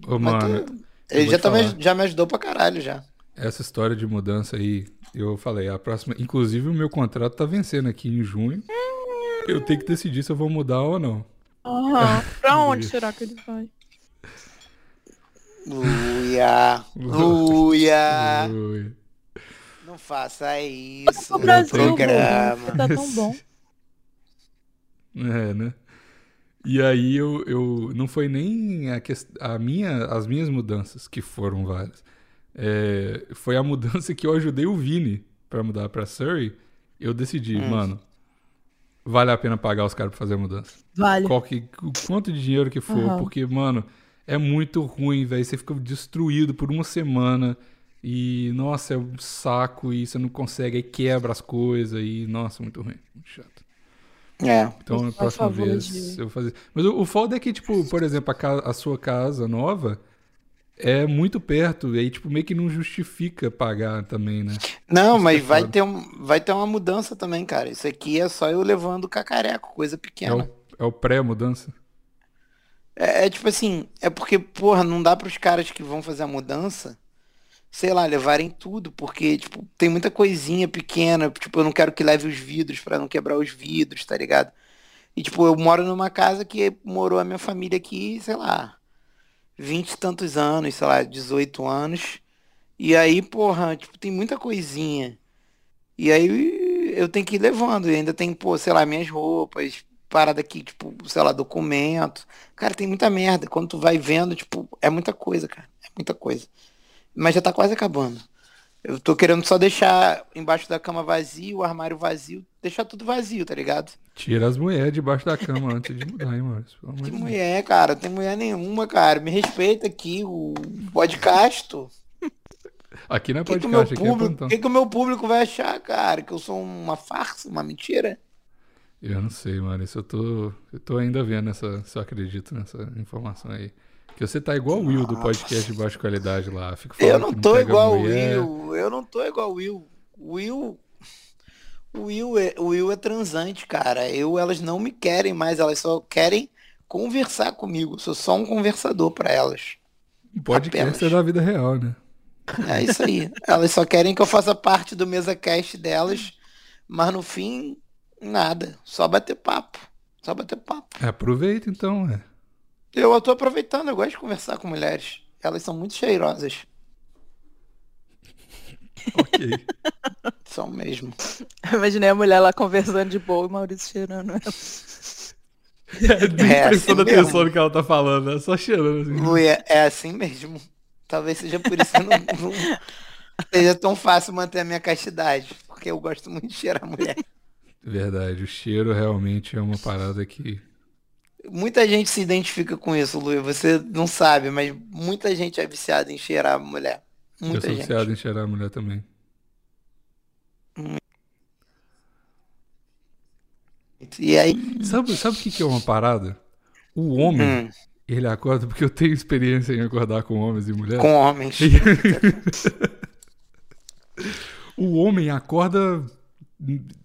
Ô, mano, eu ele já, falar. já me ajudou pra caralho já. essa história de mudança aí, eu falei, a próxima. Inclusive, o meu contrato tá vencendo aqui em junho. Eu tenho que decidir se eu vou mudar ou não. Aham. <laughs> Pra onde será que ele vai? Luia, <laughs> Luia, Ui. não faça isso O Brasil, programa. tá tão bom. <laughs> É, né? E aí eu, eu não foi nem a, a minha, as minhas mudanças, que foram várias. É, foi a mudança que eu ajudei o Vini pra mudar pra Surrey. Eu decidi, Hum. mano, vale a pena pagar os caras pra fazer a mudança. Vale. Qual que, o quanto de dinheiro que for, Aham. porque, mano, é muito ruim, velho. Você fica destruído por uma semana e, nossa, é um saco e você não consegue, aí quebra as coisas e, nossa, muito ruim, muito chato. É, Então, na a próxima favor vez de- eu vou fazer. Mas o, o foda é que, tipo, por exemplo, a, ca- a sua casa nova é muito perto, e aí, tipo, meio que não justifica pagar também, né? Não, Isso mas é vai ter, um, vai ter uma mudança também, cara. Isso aqui é só eu levando cacareco, coisa É pequena. o, é o pré-mudança. É, é tipo assim, é porque, porra, não dá pros caras que vão fazer a mudança, sei lá, levarem tudo, porque, tipo, tem muita coisinha pequena, tipo, eu não quero que leve os vidros pra não quebrar os vidros, tá ligado? E, tipo, eu moro numa casa que morou a minha família aqui, sei lá, vinte e tantos anos, sei lá, 18 anos. E aí, porra, tipo, tem muita coisinha. E aí eu tenho que ir levando, e ainda tem, pô, sei lá, minhas roupas, parada aqui, tipo, sei lá, documento. Cara, tem muita merda. Quando tu vai vendo, tipo, é muita coisa, cara. É muita coisa. Mas já tá quase acabando. Eu tô querendo só deixar embaixo da cama vazio, o armário vazio, deixar tudo vazio, tá ligado? Tira as mulheres debaixo da cama antes de mudar, hein, amor Que de Deus. mulher, cara, tem mulher nenhuma, cara. Me respeita aqui, o podcast. Aqui não é O que, que o meu podcast, aqui é público, plantão. que, que o meu público vai achar, cara? Que eu sou uma farsa, uma mentira? Eu não sei, Maurício. Eu tô, eu tô ainda vendo essa, se eu acredito nessa informação aí. Que você tá igual o Will do podcast de baixa qualidade lá. Fico falando Eu não tô igual o. Will. Eu não tô igual o Will. O Will. O Will é, o Will é transante, cara. Eu, elas não me querem mais, elas só querem conversar comigo. Eu sou só um conversador pra elas. Podcast é da vida real, né? É isso aí. <laughs> elas só querem que eu faça parte do mesa cast delas, mas no fim, nada. Só bater papo. Só bater papo. É, aproveita então, é. Eu tô aproveitando, eu gosto de conversar com mulheres. Elas são muito cheirosas. <laughs> Ok. São mesmo. Imaginei a mulher lá conversando de boa e o Maurício cheirando ela. É, nem É, prestando assim mesmo. atenção no que ela tá falando, é só cheirando assim. Luia, é assim mesmo. Talvez seja por isso que eu não, não seja tão fácil manter a minha castidade. Porque eu gosto muito de cheirar mulher. Verdade, o cheiro realmente é uma parada que. Muita gente se identifica com isso, Luia. Você não sabe, mas muita gente é viciada em cheirar mulher. eu Muita sou gente. viciado em cheirar a mulher também. E aí. Sabe, sabe o que, que é uma parada? O homem, hum, ele acorda porque eu tenho experiência em acordar com homens e mulheres. com homens. <laughs> O homem acorda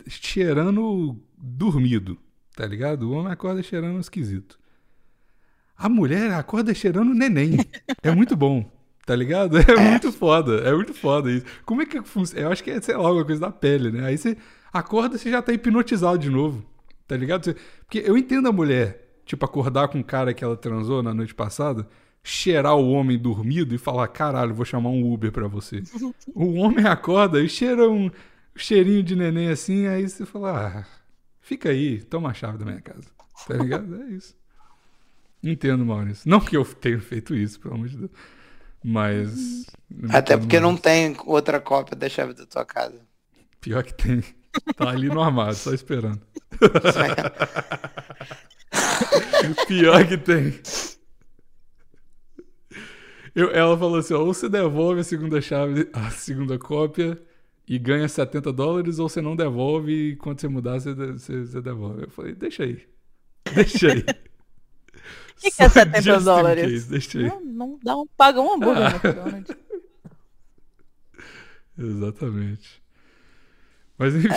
cheirando dormido, tá ligado? O homem acorda cheirando esquisito. A mulher acorda cheirando neném. É muito bom, tá ligado? <laughs> É, muito foda, é muito foda isso. Como é que funciona? Eu acho que é, sei lá, alguma coisa da pele, né? Aí você acorda, você já tá hipnotizado de novo, tá ligado? Você- Porque eu entendo a mulher, tipo, acordar com um cara que ela transou na noite passada, cheirar o homem dormido e falar, caralho, vou chamar um Uber pra você. <laughs> O homem acorda e cheira um cheirinho de neném assim, aí você fala, ah, fica aí, toma a chave da minha casa. Tá ligado? É isso. Entendo, Maurício. Não que eu tenha feito isso, pelo amor de Deus. Mas. Até porque não Maurício. tem outra cópia da chave da tua casa. Pior que tem. Tá ali no armário, só esperando. <laughs> Pior que tem. Eu- ela falou assim: ó, ou você devolve a segunda chave, a segunda cópia e ganha 70 dólares, ou você não devolve e quando você mudar, você, você- você devolve. Eu falei: deixa aí. Deixa aí. O <laughs> que, que é Só 70 just in dólares? case, Deixa aí. Não, não dá um, paga um hambúrguer Ah. no McDonald's. Exatamente. Mas enfim,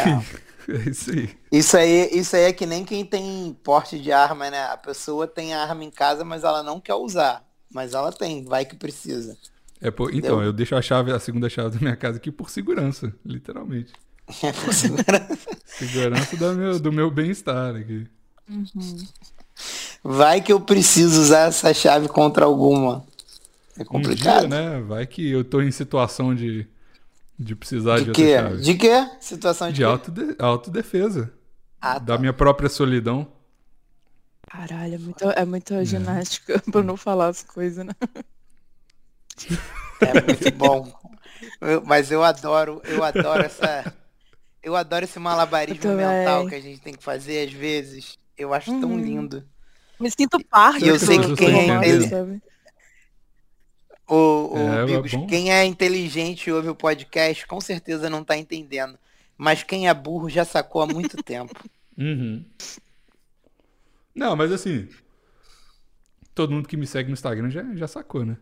<laughs> é isso aí. Isso aí, isso aí é que nem quem tem porte de arma, né? A pessoa tem a arma em casa, mas ela não quer usar. Mas ela tem, vai que precisa. É por- então, eu deixo a chave, a segunda chave da minha casa aqui por segurança, literalmente. É <laughs> por segurança. Segurança do meu, do meu bem-estar aqui. Vai que eu preciso usar essa chave contra alguma. É Um complicado. dia, né? Vai que eu tô em situação de, de precisar de, De outra quê? chave. De quê? Situação de, De quê? autode- autodefesa. Ah, Da tá. minha própria solidão. Caralho, é, muito, é muita ginástica <laughs> pra não falar as coisas, né? É muito bom. Eu- mas eu adoro, eu adoro essa. Eu adoro esse malabarismo mental que a gente tem que fazer às vezes. Eu acho tão Uhum. lindo. Me sinto parte E eu sei que quem é ele-? O, o É, Bigos, é quem é inteligente e ouve o podcast, com certeza não tá entendendo. Mas quem é burro já sacou há muito <laughs> tempo. Uhum. Não, mas assim. Todo mundo que me segue no Instagram já, já sacou, né?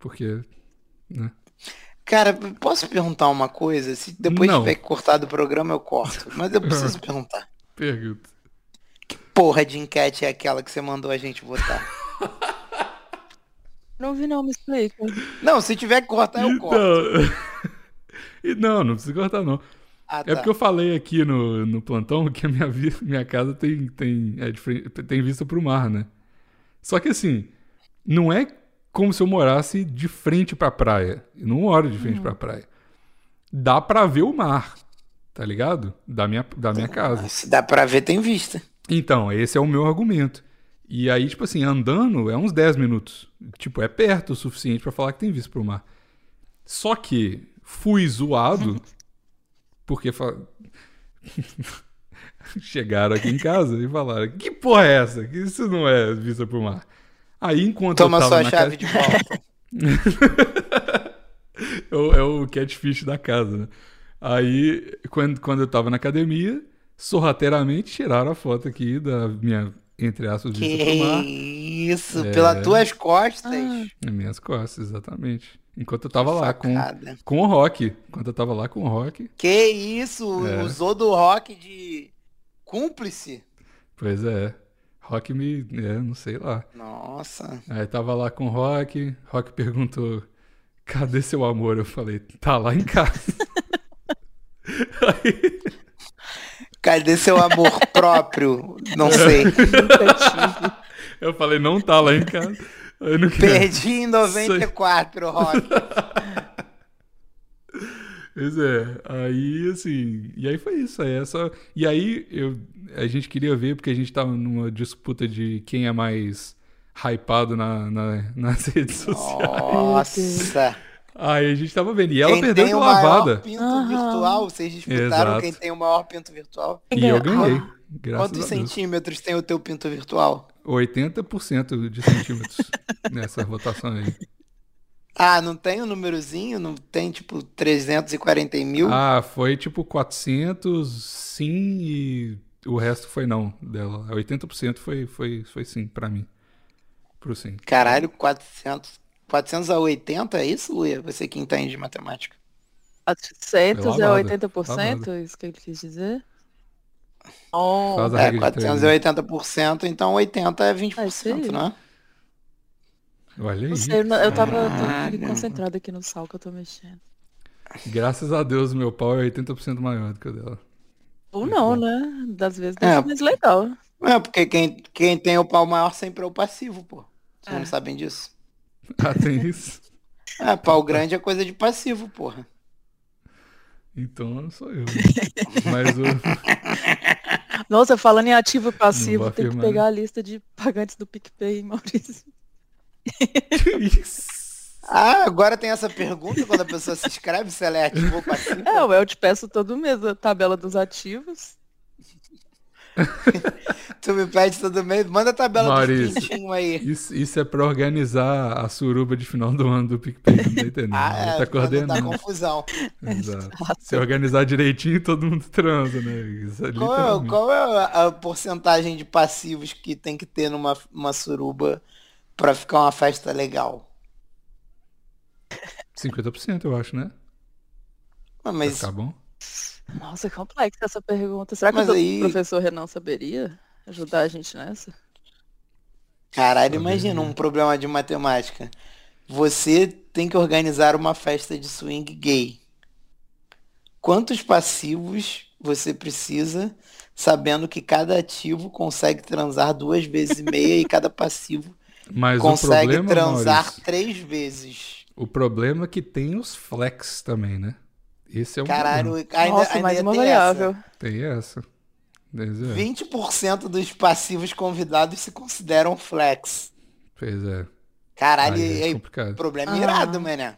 Porque. Né? Cara, posso perguntar uma coisa? Se depois Não. tiver que cortar do programa, eu corto. Mas eu preciso <laughs> perguntar. Pergunta. Porra de enquete é aquela que você mandou a gente votar? <laughs> Não vi não, me explica. Não, se tiver que cortar, eu corto. Então... <laughs> E não, não precisa cortar, não. Ah, É tá. porque eu falei aqui no, no plantão que a minha, minha casa tem, tem, é frente- tem vista pro mar, né? Só que assim, não é como se eu morasse de frente pra praia. Eu não moro de frente pra praia. Dá pra ver o mar, tá ligado? Da minha, da minha casa. Se dá pra ver, tem vista. Então, esse é o meu argumento. E aí, tipo assim, andando é uns 10 minutos. Tipo, é perto o suficiente pra falar que tem vista pro mar. Só que fui zoado <laughs> porque fa- <laughs> chegaram aqui em casa e falaram: "Que porra é essa? Que isso não é vista pro mar". Aí enquanto Toma eu tava sua na chave casa, de volta. <laughs> é o, é o catfish da casa, né? Aí, quando, quando eu tava na academia, sorrateiramente tiraram a foto aqui da minha, entre aspas, vista pro mar. Que isso, É. pelas tuas costas. Nas minhas costas, exatamente. Enquanto eu tava lá com, com o Rock. Enquanto eu tava lá com o Rock. Que isso, É. usou do rock de cúmplice? Pois é. Rock me. É, não sei lá. Nossa. Aí tava lá com o Rock. Rock perguntou: cadê seu amor? Eu falei: tá lá em casa. Aí, <laughs> Cadê seu amor próprio? Não sei. Nunca tive. eu falei: não tá lá em casa. Perdi em 94, rock. <laughs> Pois é, aí assim, e aí foi isso, aí essa, e aí eu, a gente queria ver, porque a gente tava numa disputa de quem é mais hypado na, na- <laughs> nas redes sociais, Nossa. aí a gente tava vendo, e ela Quem perdeu tem de o maior lavada, pinto Aham. virtual, vocês disputaram Exato. quem tem o maior pinto virtual? e eu ganhei, graças Quantos a Deus, centímetros tem o teu pinto virtual? 80% de centímetros <laughs> nessa votação aí. Ah, não tem o númerozinho? Não tem tipo 340 mil? Ah, foi tipo 400 sim e o resto foi não dela, 80% foi, foi, foi sim pra mim, pro sim. Caralho, 400. 400 a 80, é isso, Luia? Você que entende de matemática. 400 é lavada, 80%? lavada. Isso que ele quis dizer? Oh, a É, regra de três, 480%, então 80 é Ah, isso aí. 20%, né? Olha aí. não sei, eu, não- eu tava tô Caralho. concentrada aqui no sal que eu tô mexendo. Graças a Deus, meu pau é 80% maior do que o dela. Ou Muito não, bom. né? Das vezes É. deixa mais legal. É, porque quem, quem tem o pau maior sempre é o passivo, pô. Vocês É. não sabem disso? <laughs> Ah, tem isso? <laughs> É, pau grande é coisa de passivo, porra. Então sou eu. <laughs> Mas o. Nossa, falando em ativo e passivo, tem que afirmar, pegar a lista de pagantes do PicPay, Maurício. Que <laughs> isso? Ah, agora tem essa pergunta quando a pessoa se inscreve se ela é ativo ou passivo. É, eu te peço todo mês a tabela dos ativos. <laughs> Tu me pede todo mês, manda a tabela Maurício. dos pintinhos aí. Isso, isso é pra organizar a suruba de final do ano do PicPay, não tá entendendo? Ah, Ele é, tá coordenando. confusão. Exato. Se organizar direitinho, todo mundo transa, né? Isso é Qual é, qual é a, a porcentagem de passivos que tem que ter numa uma suruba pra ficar uma festa legal? 50%, eu acho, né? Ah, mas ficar bom. Nossa, é complexa essa pergunta. Será que Mas o aí- professor Renan saberia ajudar a gente nessa? Caralho, imagina né? um problema de matemática. Você tem que organizar uma festa de swing gay. Quantos passivos você precisa, sabendo que cada ativo consegue transar duas vezes e meia e cada passivo Mas o consegue problema, transar Maurício, três vezes. o problema é que tem os flex também, né? Esse é um Caralho, problema. ainda, Nossa, ainda mais uma tem variável. essa. Tem essa. Pois é. 20% dos passivos convidados se consideram flex. Pois é. Caralho, Aí é aí, complicado. problema Ah. irado, mané.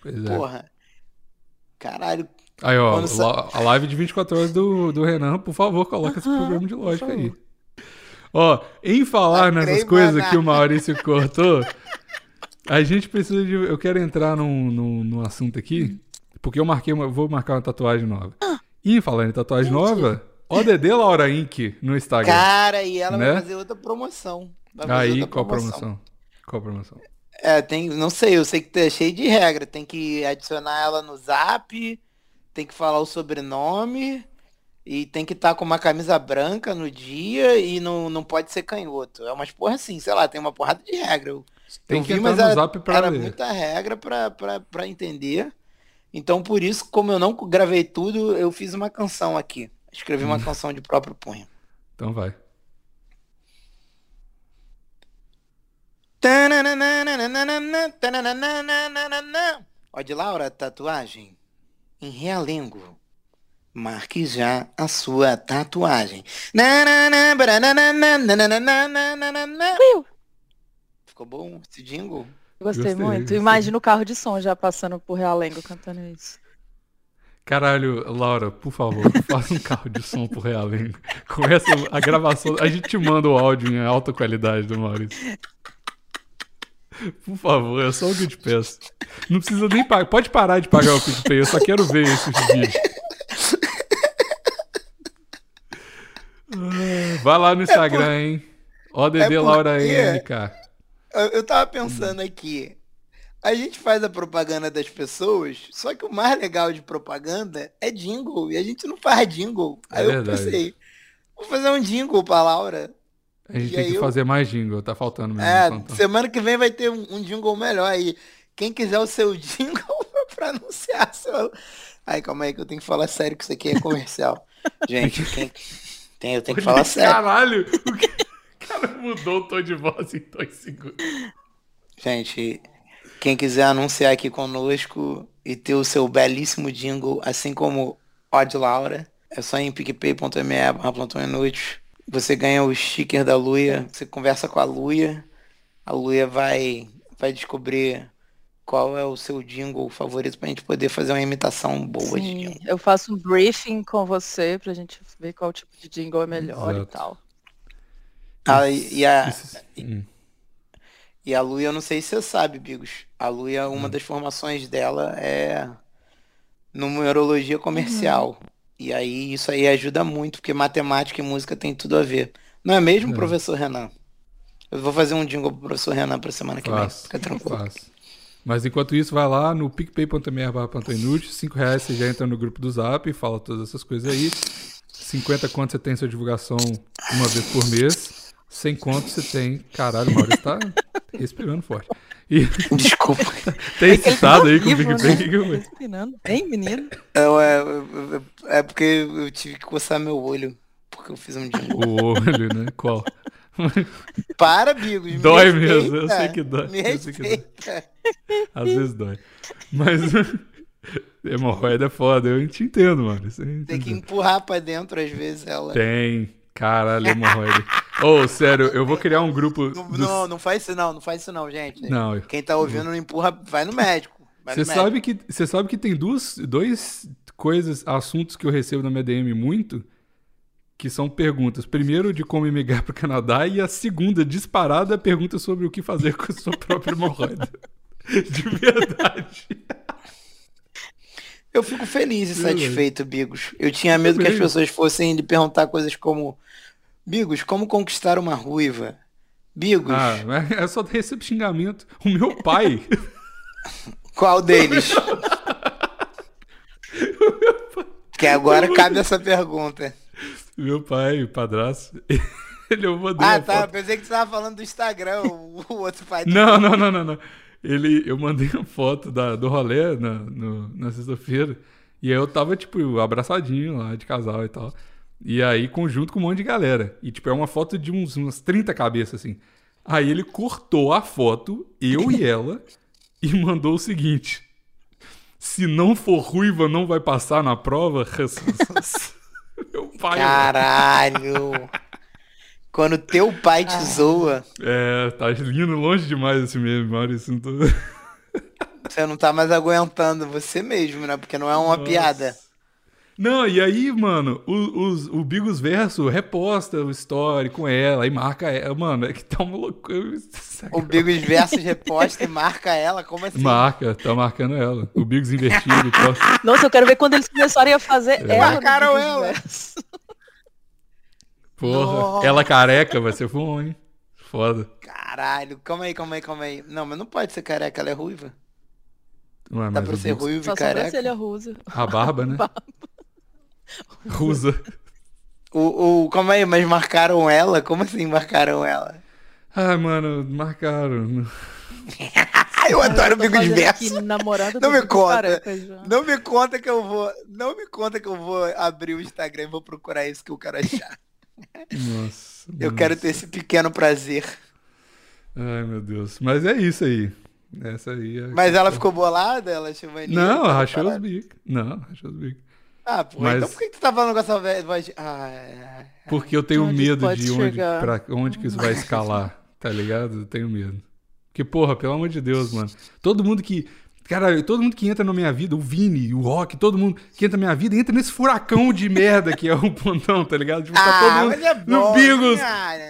Pois é. Porra. Caralho, Aí, ó, Quando a live de 24 horas do, do Renan, por favor, coloca esse programa de lógica aí. Ó, em falar nessas coisas maná. que o Maurício cortou, a gente precisa de. Eu quero entrar num, num, num assunto aqui, porque eu marquei uma, vou marcar uma tatuagem nova. E em falar em tatuagem nova, ODD Laura Inc. no Instagram. cara, e ela Né? vai fazer outra promoção. Aí, outra qual promoção? Qual promoção? É, tem, não sei, eu sei que tá cheio de regra. Tem que adicionar ela no zap, tem que falar o sobrenome e tem que estar com uma camisa branca no dia e não, não pode ser canhoto. É umas porra assim, sei lá, tem uma porrada de regra. Eu, Tem eu que vi, mas era, era muita regra pra entender. Então, por isso, como eu não gravei tudo, eu fiz uma canção aqui. Escrevi Hum. uma canção de próprio punho. Então vai. Ó de Laura, tatuagem em realengo. Marque já a sua tatuagem. Piu. Ficou bom esse jingle? Gostei, Gostei, muito. gostei. Imagina o carro de som já passando por Realengo cantando isso. Caralho, Laura, por favor, faça um carro de som pro Realengo. Começa a gravação. A gente te manda o áudio em alta qualidade do Maurício. Por favor, é só o que eu te peço. Não precisa nem pagar. Pode parar de pagar o PicPay, eu só quero ver esses vídeos. Ah, Vai lá no Instagram, hein? ODD é porque- Laura NK. Eu, tava pensando aqui. A gente faz a propaganda das pessoas, só que o mais legal de propaganda é jingle. E a gente não faz jingle. É Aí eu verdade. pensei, vou fazer um jingle pra Laura. A gente E tem que eu- fazer mais jingle, tá faltando mesmo. É, Santão. semana que vem vai ter um, um jingle melhor aí. Quem quiser o seu <laughs> jingle <laughs> pra anunciar seu. Ai, calma aí que eu tenho que falar sério que isso aqui é comercial. <laughs> Gente, quem... tem, eu tenho que falar sério. Caralho! O que- o cara mudou o tom de voz em dois segundos. Gente, quem quiser anunciar aqui conosco e ter o seu belíssimo jingle, assim como Odd Laura, é só em picpay.me barra plantão inútil. Você ganha o sticker da Luia, você conversa com a Luia, a Luia vai, vai descobrir qual é o seu jingle favorito pra gente poder fazer uma imitação boa de Sim, jingle. eu faço um briefing com você pra gente ver qual tipo de jingle é melhor Exato. e tal. Ah, e, e a, hum. e a Luia, eu não sei se você sabe, Bigos. A Luia, uma das formações dela é numerologia comercial. E aí isso aí ajuda muito, porque matemática e música tem tudo a ver. Não é mesmo, É. professor Renan? Eu vou fazer um jingle pro professor Renan pra semana que vem. Fácil, Fica tranquilo. fácil. Mas enquanto isso, vai lá no picpay.me barra plantão inútil, 5 reais você já entra no grupo do Zap, fala todas essas coisas aí. 50 conto você tem sua divulgação uma vez por mês. 100 conto você tem. Caralho, o Maurício tá respirando forte. E <laughs> Desculpa. <laughs> tem excitado aí com o PicPay. né? que eu- Respirando bem, menino. É, eu- é porque eu tive que coçar meu olho, porque eu fiz um jingle. O olho, né? Qual? Para, Bigos. me Dói respeita. mesmo, eu sei que dói, Me dói. Às vezes dói. Mas <laughs> hemorroida é foda, eu te entendo, mano. Isso eu Tem entendo. que empurrar pra dentro às vezes ela. Tem. Caralho, hemorroida. Ô, sério, eu vou criar um grupo. Não, não, não faz isso não, não faz isso não, gente. Não, Quem tá ouvindo não empurra, vai no médico. Você sabe que você sabe que tem duas dois coisas, assuntos que eu recebo na minha DM muito, que são perguntas. Primeiro de como emigrar para o Canadá e a segunda disparada pergunta sobre o que fazer com a sua própria hemorroida. <laughs> De verdade. Eu fico feliz e satisfeito, Bigos. Eu tinha medo que as pessoas fossem lhe perguntar coisas como Bigos, como conquistar uma ruiva? Bigos, Ah, é só recebo xingamento. O meu pai, <laughs> qual deles? <laughs> que agora cabe essa pergunta. Meu pai, padrasto, <laughs> ele eu mandei Ah, tá. foto. Pensei que você tava falando do Instagram, o, o outro pai. Não, não, não, não, não. Ele, eu mandei uma foto da, do rolê na, no- na sexta-feira E aí eu tava, tipo, abraçadinho lá de casal e tal. E aí, conjunto com um monte de galera. E, tipo, é uma foto de uns, umas 30 cabeças, assim. Aí ele cortou a foto, eu e ela, e mandou o seguinte: Se não for ruiva, não vai passar na prova? <laughs> <laughs> Meu pai. Caralho! Quando teu pai te zoa, É, tá lindo longe demais esse meme, Maurício. Não tô... você não tá mais aguentando você mesmo, né? Porque não é uma Nossa. piada. Não, e aí, mano, o, os- o Bigos Verso reposta o story com ela e marca ela. Mano, é que tá uma loucura. O Bigos Versus reposta e marca ela, como assim? Marca, tá marcando ela. O Bigos invertido tal. Nossa, eu quero ver quando eles começarem a fazer É. ela. Marcaram ela. Verso. Porra, Nossa. ela careca vai ser bom, hein? Foda. Caralho, calma aí, calma aí, calma aí. Não, mas não pode ser careca, ela é ruiva. Ué, Dá pra o ser Só e careca. sobrancelha rusa. A barba, né? <laughs> Rusa. O, o, calma aí, mas marcaram ela? Como assim marcaram ela? Ai, mano, marcaram. <laughs> Eu adoro fazendo Versus. aqui namorada Não do me conta. Não me conta que eu vou. Não me conta que eu vou abrir o Instagram e vou procurar isso que eu quero achar. Nossa. Eu nossa. quero ter esse pequeno prazer. Ai, meu Deus. Mas é isso aí. Essa aí é. Mas ela ficou bolada? Ela achou maneiro? Não, rachou os bicos. Não, rachou os bicos. Ah, pô, Mas- então por que tu tá falando com essa voz de... Ah, é. Porque eu tenho medo de onde, chegar. pra onde que isso vai escalar, tá ligado? Eu tenho medo. Porque, porra, pelo amor de Deus, mano. Todo mundo que. Cara, todo mundo que entra na minha vida, o Vini, o Rock, todo mundo que entra na minha vida, entra nesse furacão de merda que é o <laughs> pontão, tá ligado? Tipo, tá todo Ah, mundo mas é no bom, Bigos, cara.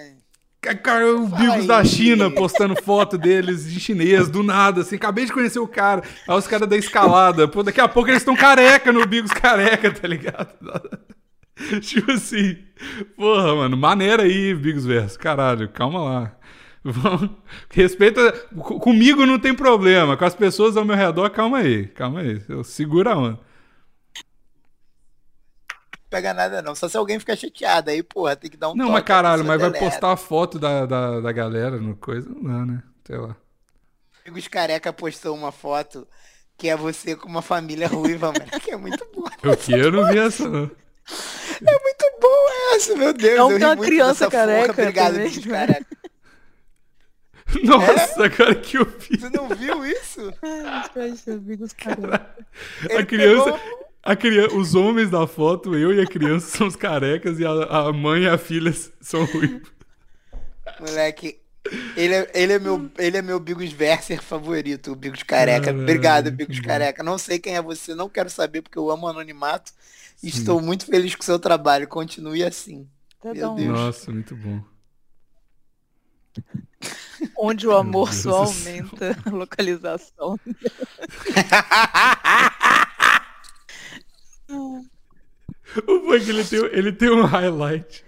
Ca- Cara, o Bigos da. China postando foto deles de chinês, do nada, assim. Acabei de conhecer o cara. Aí os caras da escalada. Pô, daqui a pouco eles estão careca no Bigos careca, tá ligado? <laughs> tipo assim. Porra, mano. Maneira aí, Bigos Verso. Caralho, calma lá. Vamos- Respeita. co- Comigo não tem problema. Com as pessoas ao meu redor, calma aí. Calma aí. Segura a onda. Pega nada não. Só se alguém ficar chateado. Aí, porra, tem que dar um Não, toque, mas caralho, a mas vai postar a foto da, da, da galera no coisa? Não dá, né? Sei lá. Bigos Careca postou uma foto que é você com uma família ruiva, <laughs> mano. Que é muito boa. Eu que eu não vi essa, não. É muito boa essa, meu Deus. Não, eu tem uma muito criança careca Obrigado, também, Bigos né? Careca. <laughs> Nossa, agora que eu vi. Tu não viu isso? Ai, Bigos careca. A criança, pegou- a criança, os homens da foto, eu e a criança <laughs> são os carecas e a, a mãe e a filha são ruivos. Moleque, ele é, ele é meu, ele é meu Bigos Verser favorito, o Bigos Careca. Caralho, Obrigado, Bigos bom. Careca. Não sei quem é você, não quero saber porque eu amo anonimato. E estou muito feliz com o seu trabalho. Continue assim. Até Meu um- Deus. Nossa, muito bom. Onde o amor só aumenta a <laughs> localização. <laughs> O que ele tem, ele tem um highlight.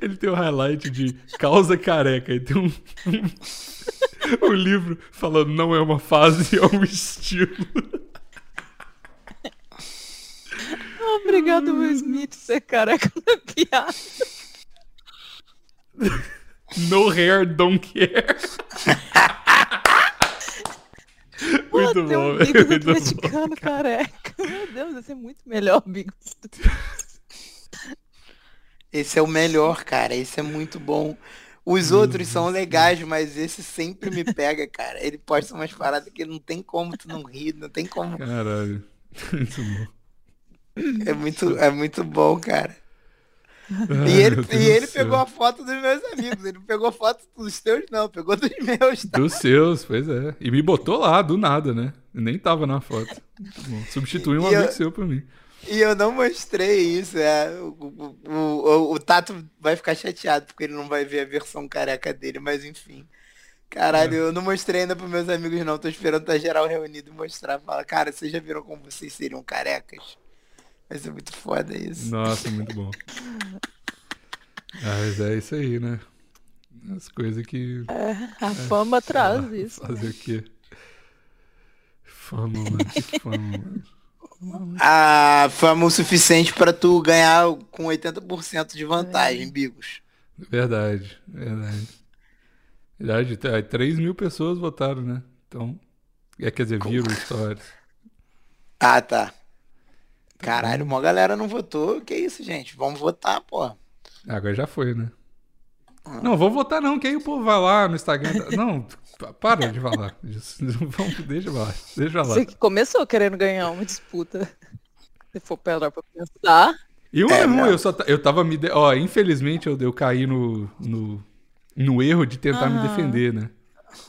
Ele tem um highlight de causa careca. E tem um, um, um livro falando não é uma fase, é um estilo. Obrigado, Will Smith, ser careca na piada. No hair, don't care. <laughs> Pô, Muito tem bom, um bico muito bom. atleticano careca. Meu Deus, vai ser muito melhor, Bigo. Esse é o melhor, cara. Esse é muito bom. Os Meu outros são Deus. legais, mas esse sempre me pega, cara. Ele posta umas paradas que não tem como tu não rir, não tem como. Caralho. <laughs> Muito bom. É muito, é muito bom, cara. E ele, e ele pegou a foto dos meus amigos. Ele não pegou foto dos teus, não. Pegou dos meus, tá? Dos seus, pois é. E me botou lá, do nada, né? Nem tava na foto. Bom. Substituiu um E eu- amigo seu por mim. E eu não mostrei isso. É, o, o, o, o Tato vai ficar chateado porque ele não vai ver a versão careca dele, mas enfim. Caralho, É. eu não mostrei ainda pros meus amigos, não. Tô esperando estar geral reunido e mostrar. Fala, cara, vocês já viram como vocês seriam carecas? Vai ser muito foda isso. Nossa, muito bom. Ah, mas é isso aí, né? As coisas que. A fama traz isso. né? Fazer o quê? Fama, mano. Que fama, mano. A fama o suficiente pra tu ganhar com 80% de vantagem, Bigos. Verdade, verdade. Verdade, tá, 3 mil pessoas votaram, né? Então. É, quer dizer, viram stories. Ah, tá. Caralho, uma galera não votou. Que isso, gente? Vamos votar, pô. Agora já foi, né? Não, vou votar não, que aí o povo vai lá no Instagram. Não, pa- para de falar. <laughs> Vamos, deixa lá, deixa lá. Você que começou querendo ganhar uma disputa. Se for parar pra pensar. Eu É, mesmo, não. eu só eu tava me. de- Ó, infelizmente eu, eu caí no, no, no erro de tentar me Aham. defender, né?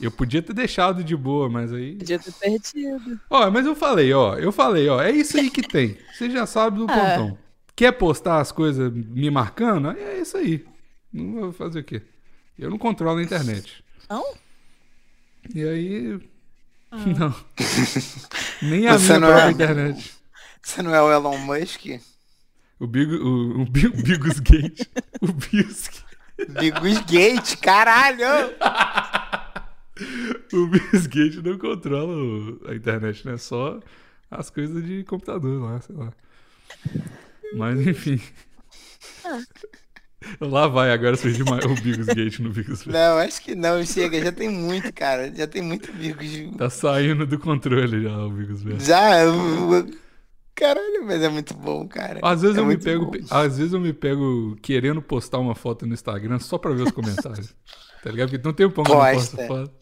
Eu podia ter deixado de boa, mas aí. Podia ter perdido. Ó, mas eu falei, ó, eu falei, ó, é isso aí que tem. Você já sabe do pontão. Quer postar as coisas me marcando? É isso aí. Não vou fazer o quê? Eu não controlo a internet. Não? E aí. Ah. Não. <laughs> Nem a Você minha não própria é- internet. Você não é o Elon Musk? O, Big, o, o Bi- o Bigos Gate. o Bigos, Bigos Gate, caralho! <laughs> <laughs> o Bigos Gate não controla a internet, né? Só as coisas de computador lá, sei lá. Mas enfim. Lá vai, agora surgiu uma- o Bigos Gate no Bigos Não, acho que não, chega, já tem muito, cara. Já tem muito Bigos. Tá saindo do controle já o Bigos. Já. eu- Caralho, mas é muito bom, cara. Às vezes É eu me pego, bom. às vezes eu me pego querendo postar uma foto no Instagram só pra ver os comentários. tá ligado? Porque não tem um pão que eu não posto Posta. foto.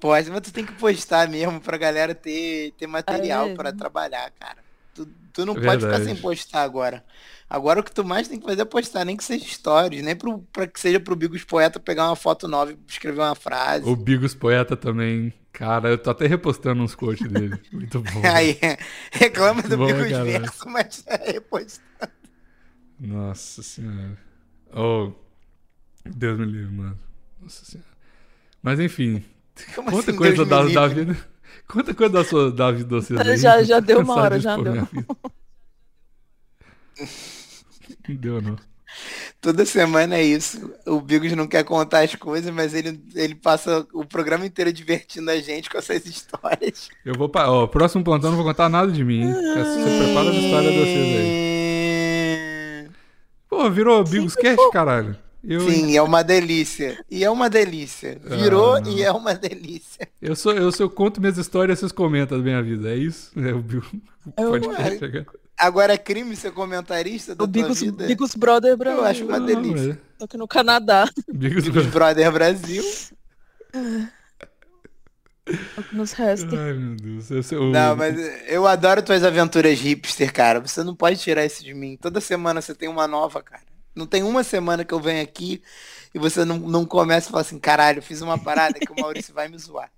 Pode, mas tu tem que postar mesmo pra galera ter, ter material É. pra trabalhar, cara. Tu, tu não É pode ficar verdade. sem postar agora. Agora o que tu mais tem que fazer é postar, nem que seja stories, nem pro, pra que seja pro Bigos Poeta pegar uma foto nova e escrever uma frase. O Bigos Poeta também. Cara, eu tô até repostando uns quotes dele. <laughs> Muito bom. Aí, reclama do Bom, Bigos caralho. Verso, mas é repostando. Nossa senhora. Oh, Deus me livre, mano. Nossa senhora. Mas enfim, <laughs> Como conta assim, coisa da, da vida. Conta coisa da sua da vida <laughs> aí. Já- já Tô deu uma hora, já deu. Não deu, não. Toda semana é isso. O Bigos não quer contar as coisas, mas ele, ele passa o programa inteiro divertindo a gente com essas histórias. Eu vou para. Ó, próximo plantão não vou contar nada de mim, hein? Você prepara as histórias de vocês aí. Pô, virou Bigos Cast, caralho. Eu, Sim, é uma delícia. E é uma delícia. Virou Ah, e é uma delícia. eu, sou, eu, sou, eu conto minhas histórias e vocês comentam da minha vida. É isso? <laughs> É o. Eu- Pode chegar. Agora é crime ser comentarista da O Bigos, vida? Bigos Brother Brasil. Eu acho uma delícia. Só que no Canadá. Bigos Bigos Brother Brasil. É o que nos resta. Ai, meu Deus. Eu, sei- o- Não, mas eu adoro tuas aventuras hipster, cara. Você não pode tirar isso de mim. Toda semana você tem uma nova, cara. Não tem uma semana que eu venho aqui e você não, não começa e fala assim, caralho, eu fiz uma parada que o Maurício vai me zoar.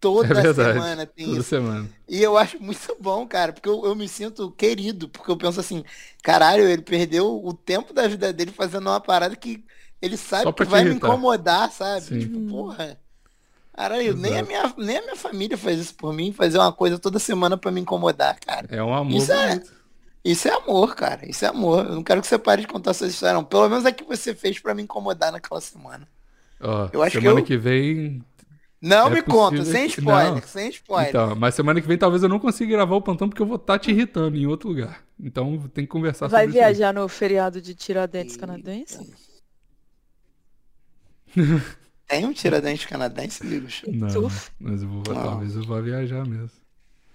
Toda É verdade. semana tem Toda isso. semana. E eu acho muito <laughs> bom, cara, porque eu, eu me sinto querido, porque eu penso assim, caralho, ele perdeu o tempo da vida dele fazendo uma parada que ele sabe que vai me irritar. incomodar, sabe? Sim. Tipo, porra. Caralho, nem a, minha, nem a minha família faz isso por mim, fazer uma coisa toda semana pra me incomodar, cara. É um amor Isso é- bonito. Isso é amor, cara. Isso é amor. Eu não quero que você pare de contar suas histórias, não. Pelo menos é que você fez pra me incomodar naquela semana. Ó, Eu acho que semana eu- que vem. Não É me conta, sem que- spoiler, não. sem spoiler. Então, mas semana que vem talvez eu não consiga gravar o plantão porque eu vou estar te irritando em outro lugar. Então tem que conversar Vai sobre isso viajar no feriado de Tiradentes canadense? <laughs> Tem um tiradentes canadense, amigos? Não, mas eu vou, Não. talvez eu vá viajar mesmo.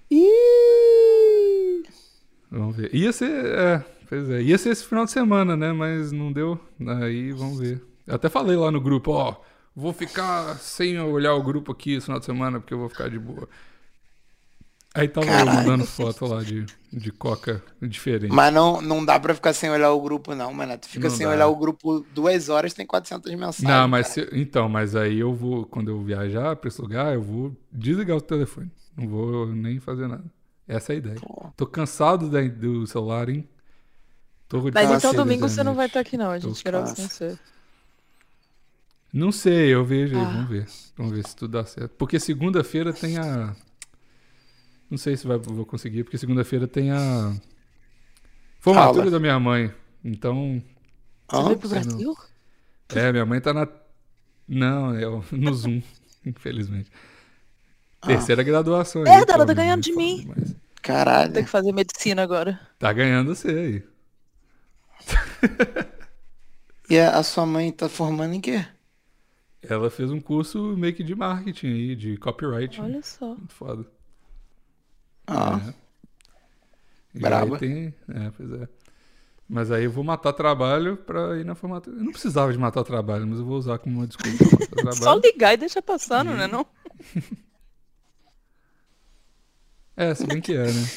Ih! Vamos ver. Ia ser, é, pois é, ia ser esse final de semana, né? Mas não deu. Aí vamos ver. Eu até falei lá no grupo, ó, vou ficar sem olhar o grupo aqui esse final de semana porque eu vou ficar de boa. Aí tava Caralho. mandando foto lá de, de coca diferente. Mas não, não dá pra ficar sem olhar o grupo, não, mano. Tu fica Não sem dá. olhar o grupo duas horas, tem 400 mensagens. Não, mas se- então, mas aí eu vou, quando eu viajar pra esse lugar, eu vou desligar o telefone. Não vou nem fazer nada. Essa é a ideia. Pô. Tô cansado da- do celular, hein? Tô Mas então domingo você não vai estar aqui não, a gente grava sem você. Não sei, eu vejo aí, Ah. vamos ver. Vamos ver se tudo dá certo. Porque segunda-feira tem a. Não sei se vai, vou conseguir, porque segunda-feira tem a. Formatura Aula. da minha mãe. Então. Você veio pro Brasil? É, minha mãe tá na. Não, é no Zoom, <laughs> infelizmente. Terceira graduação. aí, Merda, ela tá ganhando de mim. mas Caralho. Tem que fazer medicina agora. Tá ganhando você aí. <laughs> E a, a sua mãe tá formando em quê? Ela fez um curso meio que de marketing aí, de copyright. Olha só. Muito foda. Ah, É. E Brabo. aí tem. É, pois é. Mas aí eu vou matar trabalho pra ir na formatura. Eu não precisava de matar trabalho, mas eu vou usar como uma desculpa pra matar <laughs> Só ligar e deixar passando, Uhum. né? Não? <laughs> É, se bem que é, né?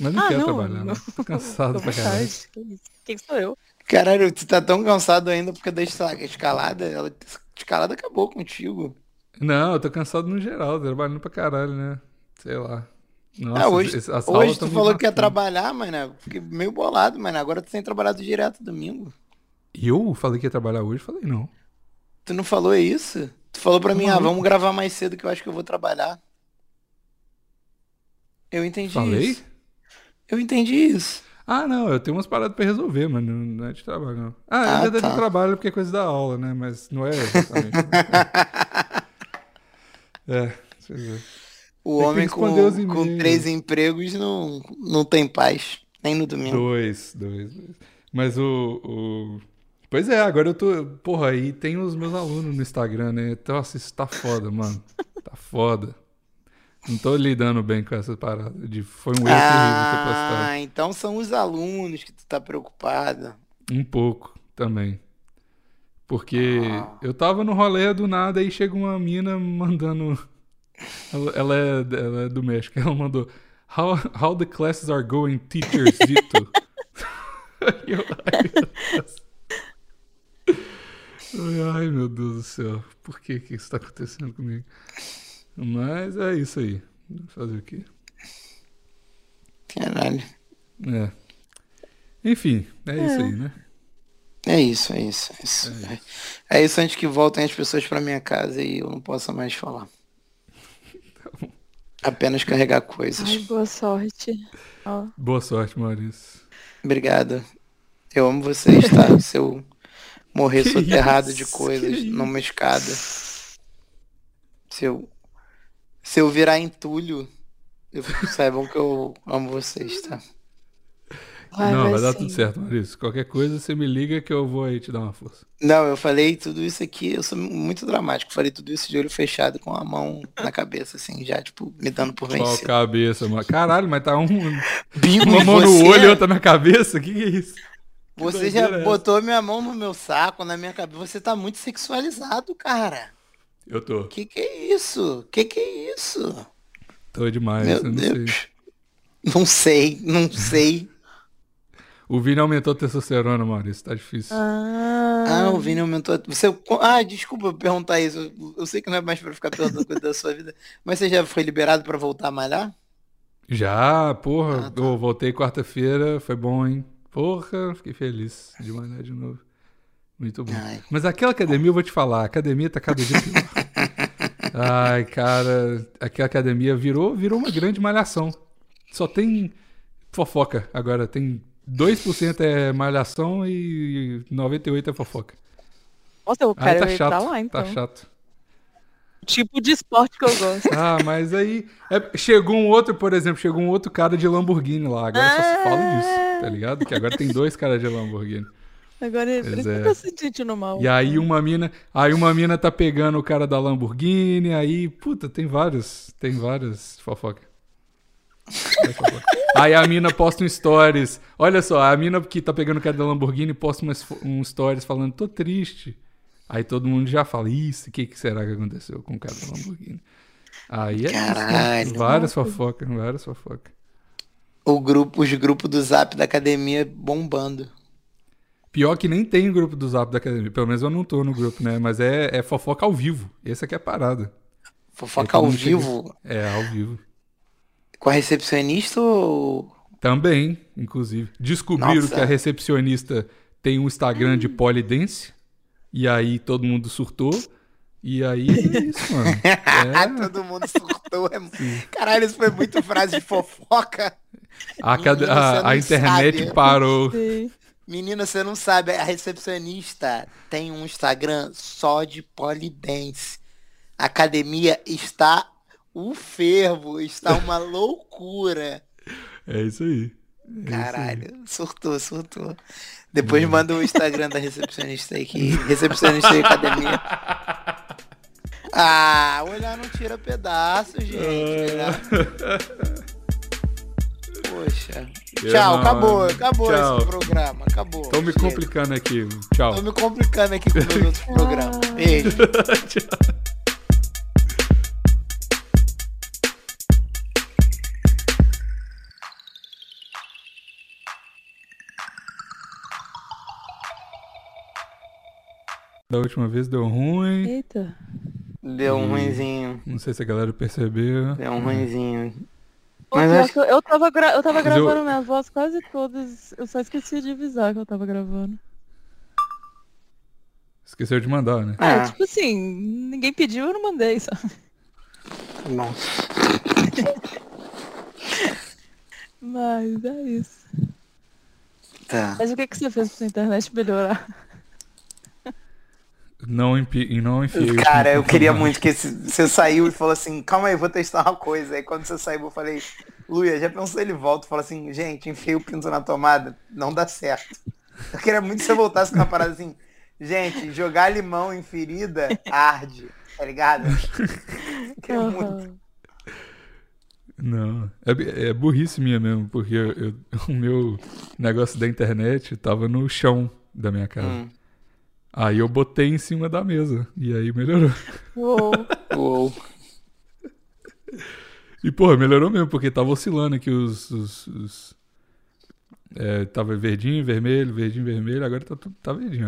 Mas não Ah, quero não, trabalhar, não. né? Tô cansado Com pra caralho. Que? Quem sou eu? Caralho, tu tá tão cansado ainda porque da esca- escalada, ela, a escalada acabou contigo. Não, eu tô cansado no geral, trabalhando pra caralho, né? Sei lá. Nossa, ah, hoje, hoje tu tão me falou que ia trabalhar, mano. Fiquei meio bolado, mano. Agora tu tem trabalhado direto domingo. E eu falei que ia trabalhar hoje? Falei, não. Tu não falou isso? Tu falou pra mim, ah, vamos gravar mais cedo que eu acho que eu vou trabalhar. Eu entendi Falei? isso. Eu entendi isso. Ah, não, eu tenho umas paradas pra resolver, mas não, não é de trabalho, não. Ah, Ah, ainda é tá. de trabalho porque é coisa da aula, né? Mas não é exatamente. <laughs> é. O Tem homem com, com três empregos não, não tem paz. Nem no domingo. Dois, dois, dois. Mas o, o- Pois é, agora eu tô. Porra, aí tem os meus alunos no Instagram, né? Nossa, isso tá foda, mano. Tá foda. Não tô lidando bem com essa parada. De... Foi um erro postado. Ah, então são os alunos que tu tá preocupado. Um pouco também. Porque Ah. eu tava no rolê do nada e chega uma mina mandando. Ela, ela é, ela é do México. <laughs> Ela mandou. How, how the classes are going, teachers Zito. <laughs> Eu, ai, meu Deus. Ai, ai, meu Deus do céu. Por que, que isso tá acontecendo comigo? Mas é isso aí. Fazer o quê? Caralho. É. Enfim, é, isso aí, né? É isso, é isso, é isso. É, isso antes que voltem as pessoas pra minha casa e eu não possa mais falar. <laughs> Apenas carregar coisas. Ai, boa sorte. Ó, Boa sorte, Maurício. Obrigado. Eu amo vocês, tá? <laughs> Se eu morrer Que soterrado de isso, coisas que numa escada. Se eu, se eu virar entulho, eu, saibam que eu amo vocês, tá? vai, Não, vai, vai dar sim. tudo certo, Maurício. Qualquer coisa, você me liga que eu vou aí te dar uma força. Não, eu falei tudo isso aqui, eu sou muito dramático. Falei tudo isso de olho fechado, com a mão na cabeça, assim, já, tipo, me dando por Qual vencido. cabeça, mano? Caralho, mas tá um, Bigo, uma mão no você- olho e outra na cabeça? Que que é isso? Você já é botou minha mão no meu saco, na minha cabeça. Você tá muito sexualizado, cara. Eu tô. Que que é isso? Que que é isso? Tô demais, Meu eu não sei. Deus. Não sei, não sei. <laughs> O Vini aumentou a testosterona, Maurício. Tá difícil. Ah, Ah, o Vini aumentou. Você... Ah, desculpa perguntar isso. Eu- Eu sei que não é mais pra ficar perguntando coisa da sua vida. Mas você já foi liberado pra voltar a malhar? Já, porra. Ah, tá. eu voltei quarta-feira, foi bom, hein? Porra, fiquei feliz de malhar de novo. Muito bom. Ai. Mas aquela academia, eu vou te falar, a academia tá cada dia pior. <laughs> Ai, cara, aquela academia virou, virou uma grande malhação. Só tem fofoca agora. Tem 2% é malhação e 98% é fofoca. Nossa, eu Aí quero tá ir pra chato, lá, então. tá chato. Tipo de esporte que eu gosto. <laughs> Ah, mas aí. é- chegou um outro, por exemplo, chegou um outro cara de Lamborghini lá. Agora só se fala disso, tá ligado? Que agora tem dois caras de Lamborghini. Agora, Pois que é. eu tô sentindo mal. E aí uma mina, aí uma mina tá pegando o cara da Lamborghini, aí, puta, tem vários, tem várias fofoca. Aí a mina posta um stories. Olha só, a mina que tá pegando o cara da Lamborghini posta umas um stories falando, tô triste. Aí todo mundo já fala, isso, o que, que será que aconteceu com o cara da Lamborghini? Aí é isso, né? Caralho. várias fofocas, várias fofocas. O grupo, os grupos do zap da academia bombando. Pior que nem tem grupo do Zap da academia. Pelo menos eu não tô no grupo, né? Mas é, é fofoca ao vivo. Essa aqui é a parada. Fofoca todo ao vivo É, ao vivo. com a recepcionista ou. Também, inclusive. Descobriram Nossa. que a recepcionista tem um Instagram de polidense. E aí todo mundo surtou. E aí é isso, mano. <laughs> É, Todo mundo surtou. É... Caralho, isso foi muito frase de fofoca. a, a- não a internet sabe. parou. Sim. Menina, você não sabe, a recepcionista tem um Instagram só de polidense. A academia está o fervo, está uma <laughs> loucura. É isso aí. É isso aí. Caralho, surtou, surtou. Depois manda o Instagram da recepcionista aí, que recepcionista de academia. <laughs> Ah, olhar não tira pedaço, gente. Olhar... Poxa. Tchau. Acabou, acabou Tchau. esse programa, acabou. Tô me complicando aqui. Tchau. Tô me complicando aqui com meus outros <laughs> programas. Beijo. Tchau. Da última vez deu ruim. Eita. Deu um ruinzinho. Não sei se a galera percebeu. Deu um ruinzinho. Mas acho- eu, eu tava, gra- eu tava Mas eu- gravando minha voz quase todas. Eu só esqueci de avisar que eu tava gravando. Esqueceu de mandar, né? É, Ah, tipo assim, ninguém pediu, eu não mandei, só. bom. <laughs> Mas é isso. Tá. Mas o que, que você fez pra sua internet melhorar? Não, empi... e não enfiei. Cara, eu queria muito que esse- você saiu e falou assim, calma aí, vou testar uma coisa. Aí quando você saiu, eu falei, Luia, já pensou ele volta e fala assim, gente, enfiei o pinto na tomada, não dá certo. Eu queria muito que você voltasse com uma parada assim, gente, jogar limão em ferida arde, tá ligado? Eu queria muito. Aham. Não, é, é burrice minha mesmo, porque eu- eu- <laughs> o meu negócio da internet tava no chão da minha casa. Hum. Aí eu botei em cima da mesa, e aí melhorou. Uou. Uou. E, porra, melhorou mesmo, porque tava oscilando aqui os... os- os- é, tava verdinho, vermelho, verdinho, vermelho, agora tá, tudo- tá verdinho.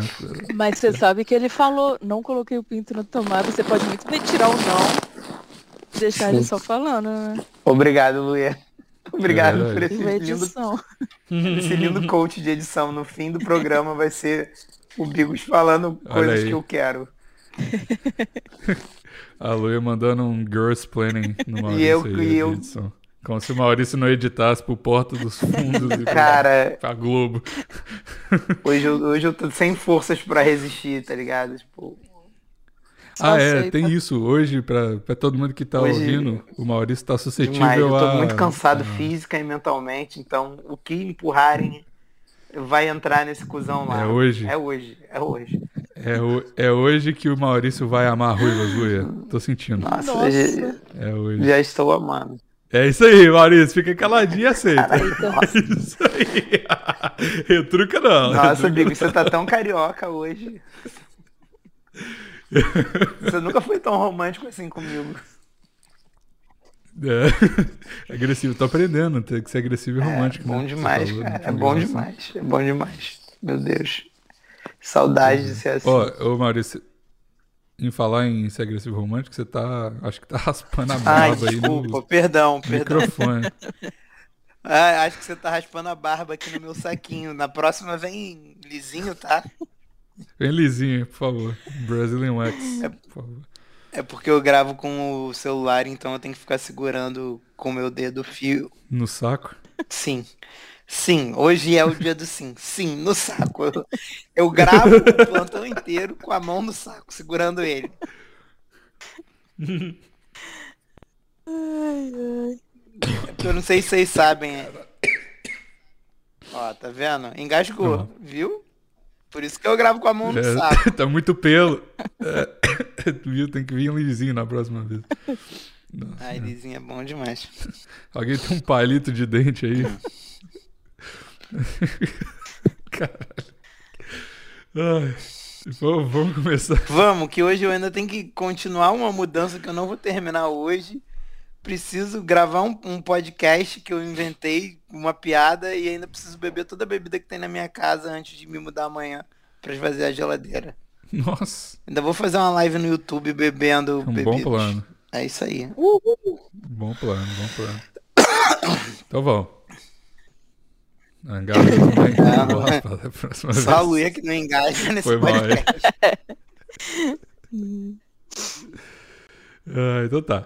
Mas você sabe que ele falou, não coloquei o pinto na tomada, você pode muito bem tirar o não. Deixar ele Sim. só falando, né? Obrigado, Luia. Obrigado É por esse lindo, edição. esse lindo coach de edição. No fim do programa vai ser o Bigos falando Olha coisas aí. que eu quero. <laughs> A Luia mandando um girls planning no <laughs> Maurício eu- aí, e eu-. Como se o Maurício não editasse pro Porta dos Fundos e pra, Cara, pra Globo. <laughs> hoje eu, hoje eu tô sem forças pra resistir, tá ligado? Tipo, Ah, é, tem isso. Hoje, pra, pra todo mundo que tá Hoje- ouvindo, o Maurício tá suscetível demais. Eu tô a... muito cansado a- física e mentalmente, então o que empurrarem vai entrar nesse cuzão lá. É hoje. É hoje, é hoje. É, ho- é hoje que o Maurício vai amar ruivas, Luia. Tô sentindo. Nossa, Nossa. Já, É hoje. já estou amando. É isso aí, Maurício. Fica caladinho e aceita. Nossa. É isso aí. <laughs> Retruca não. Nossa, Retruca Bigo, você tá tão carioca hoje. Você nunca foi tão romântico assim comigo. <laughs> É. Agressivo, tô aprendendo, tem que ser agressivo e romântico. é bom né? Demais, falou cara. no É bom demais. É bom demais. Meu Deus. Saudade de ser assim. Ó, ô Maurício, em falar em ser agressivo e romântico, você tá. Acho que tá <laughs> raspando a barba aí desculpa, no perdão, perdão. microfone. <laughs> Ah, acho que você tá raspando a barba aqui no meu saquinho. Na próxima vem lisinho, tá? Vem lisinho, por favor. Brazilian Wax, por favor. É porque eu gravo com o celular, então eu tenho que ficar segurando com o meu dedo o fio. No saco. Sim. Sim, hoje é o dia do sim. Sim, no saco. Eu, eu gravo o plantão inteiro com a mão no saco, segurando ele. Ai, ai. Eu não sei se vocês sabem. é. Ó, tá vendo? Engasgou, Uhum. viu? Por isso que eu gravo com a mão no É, saco. <laughs> tá muito pelo. É, <coughs> viu? Tem que vir lisinho na próxima vez. Nossa, Ai, lisinho é bom demais. Alguém tem um palito de dente aí? <laughs> Caralho. Ai, vamos, vamos começar. Vamos, que hoje eu ainda tenho que continuar uma mudança que eu não vou terminar hoje. Preciso gravar um, um podcast que eu inventei, uma piada, e ainda preciso beber toda a bebida que tem na minha casa antes de me mudar amanhã pra esvaziar a geladeira. Nossa, Ainda vou fazer uma live no YouTube bebendo é um bom bebidas. plano. É isso aí. Bom plano, bom plano. Então vamos. Angara também. Só a. Luia que não engaja nesse Foi mal podcast. <laughs> Ah, então tá.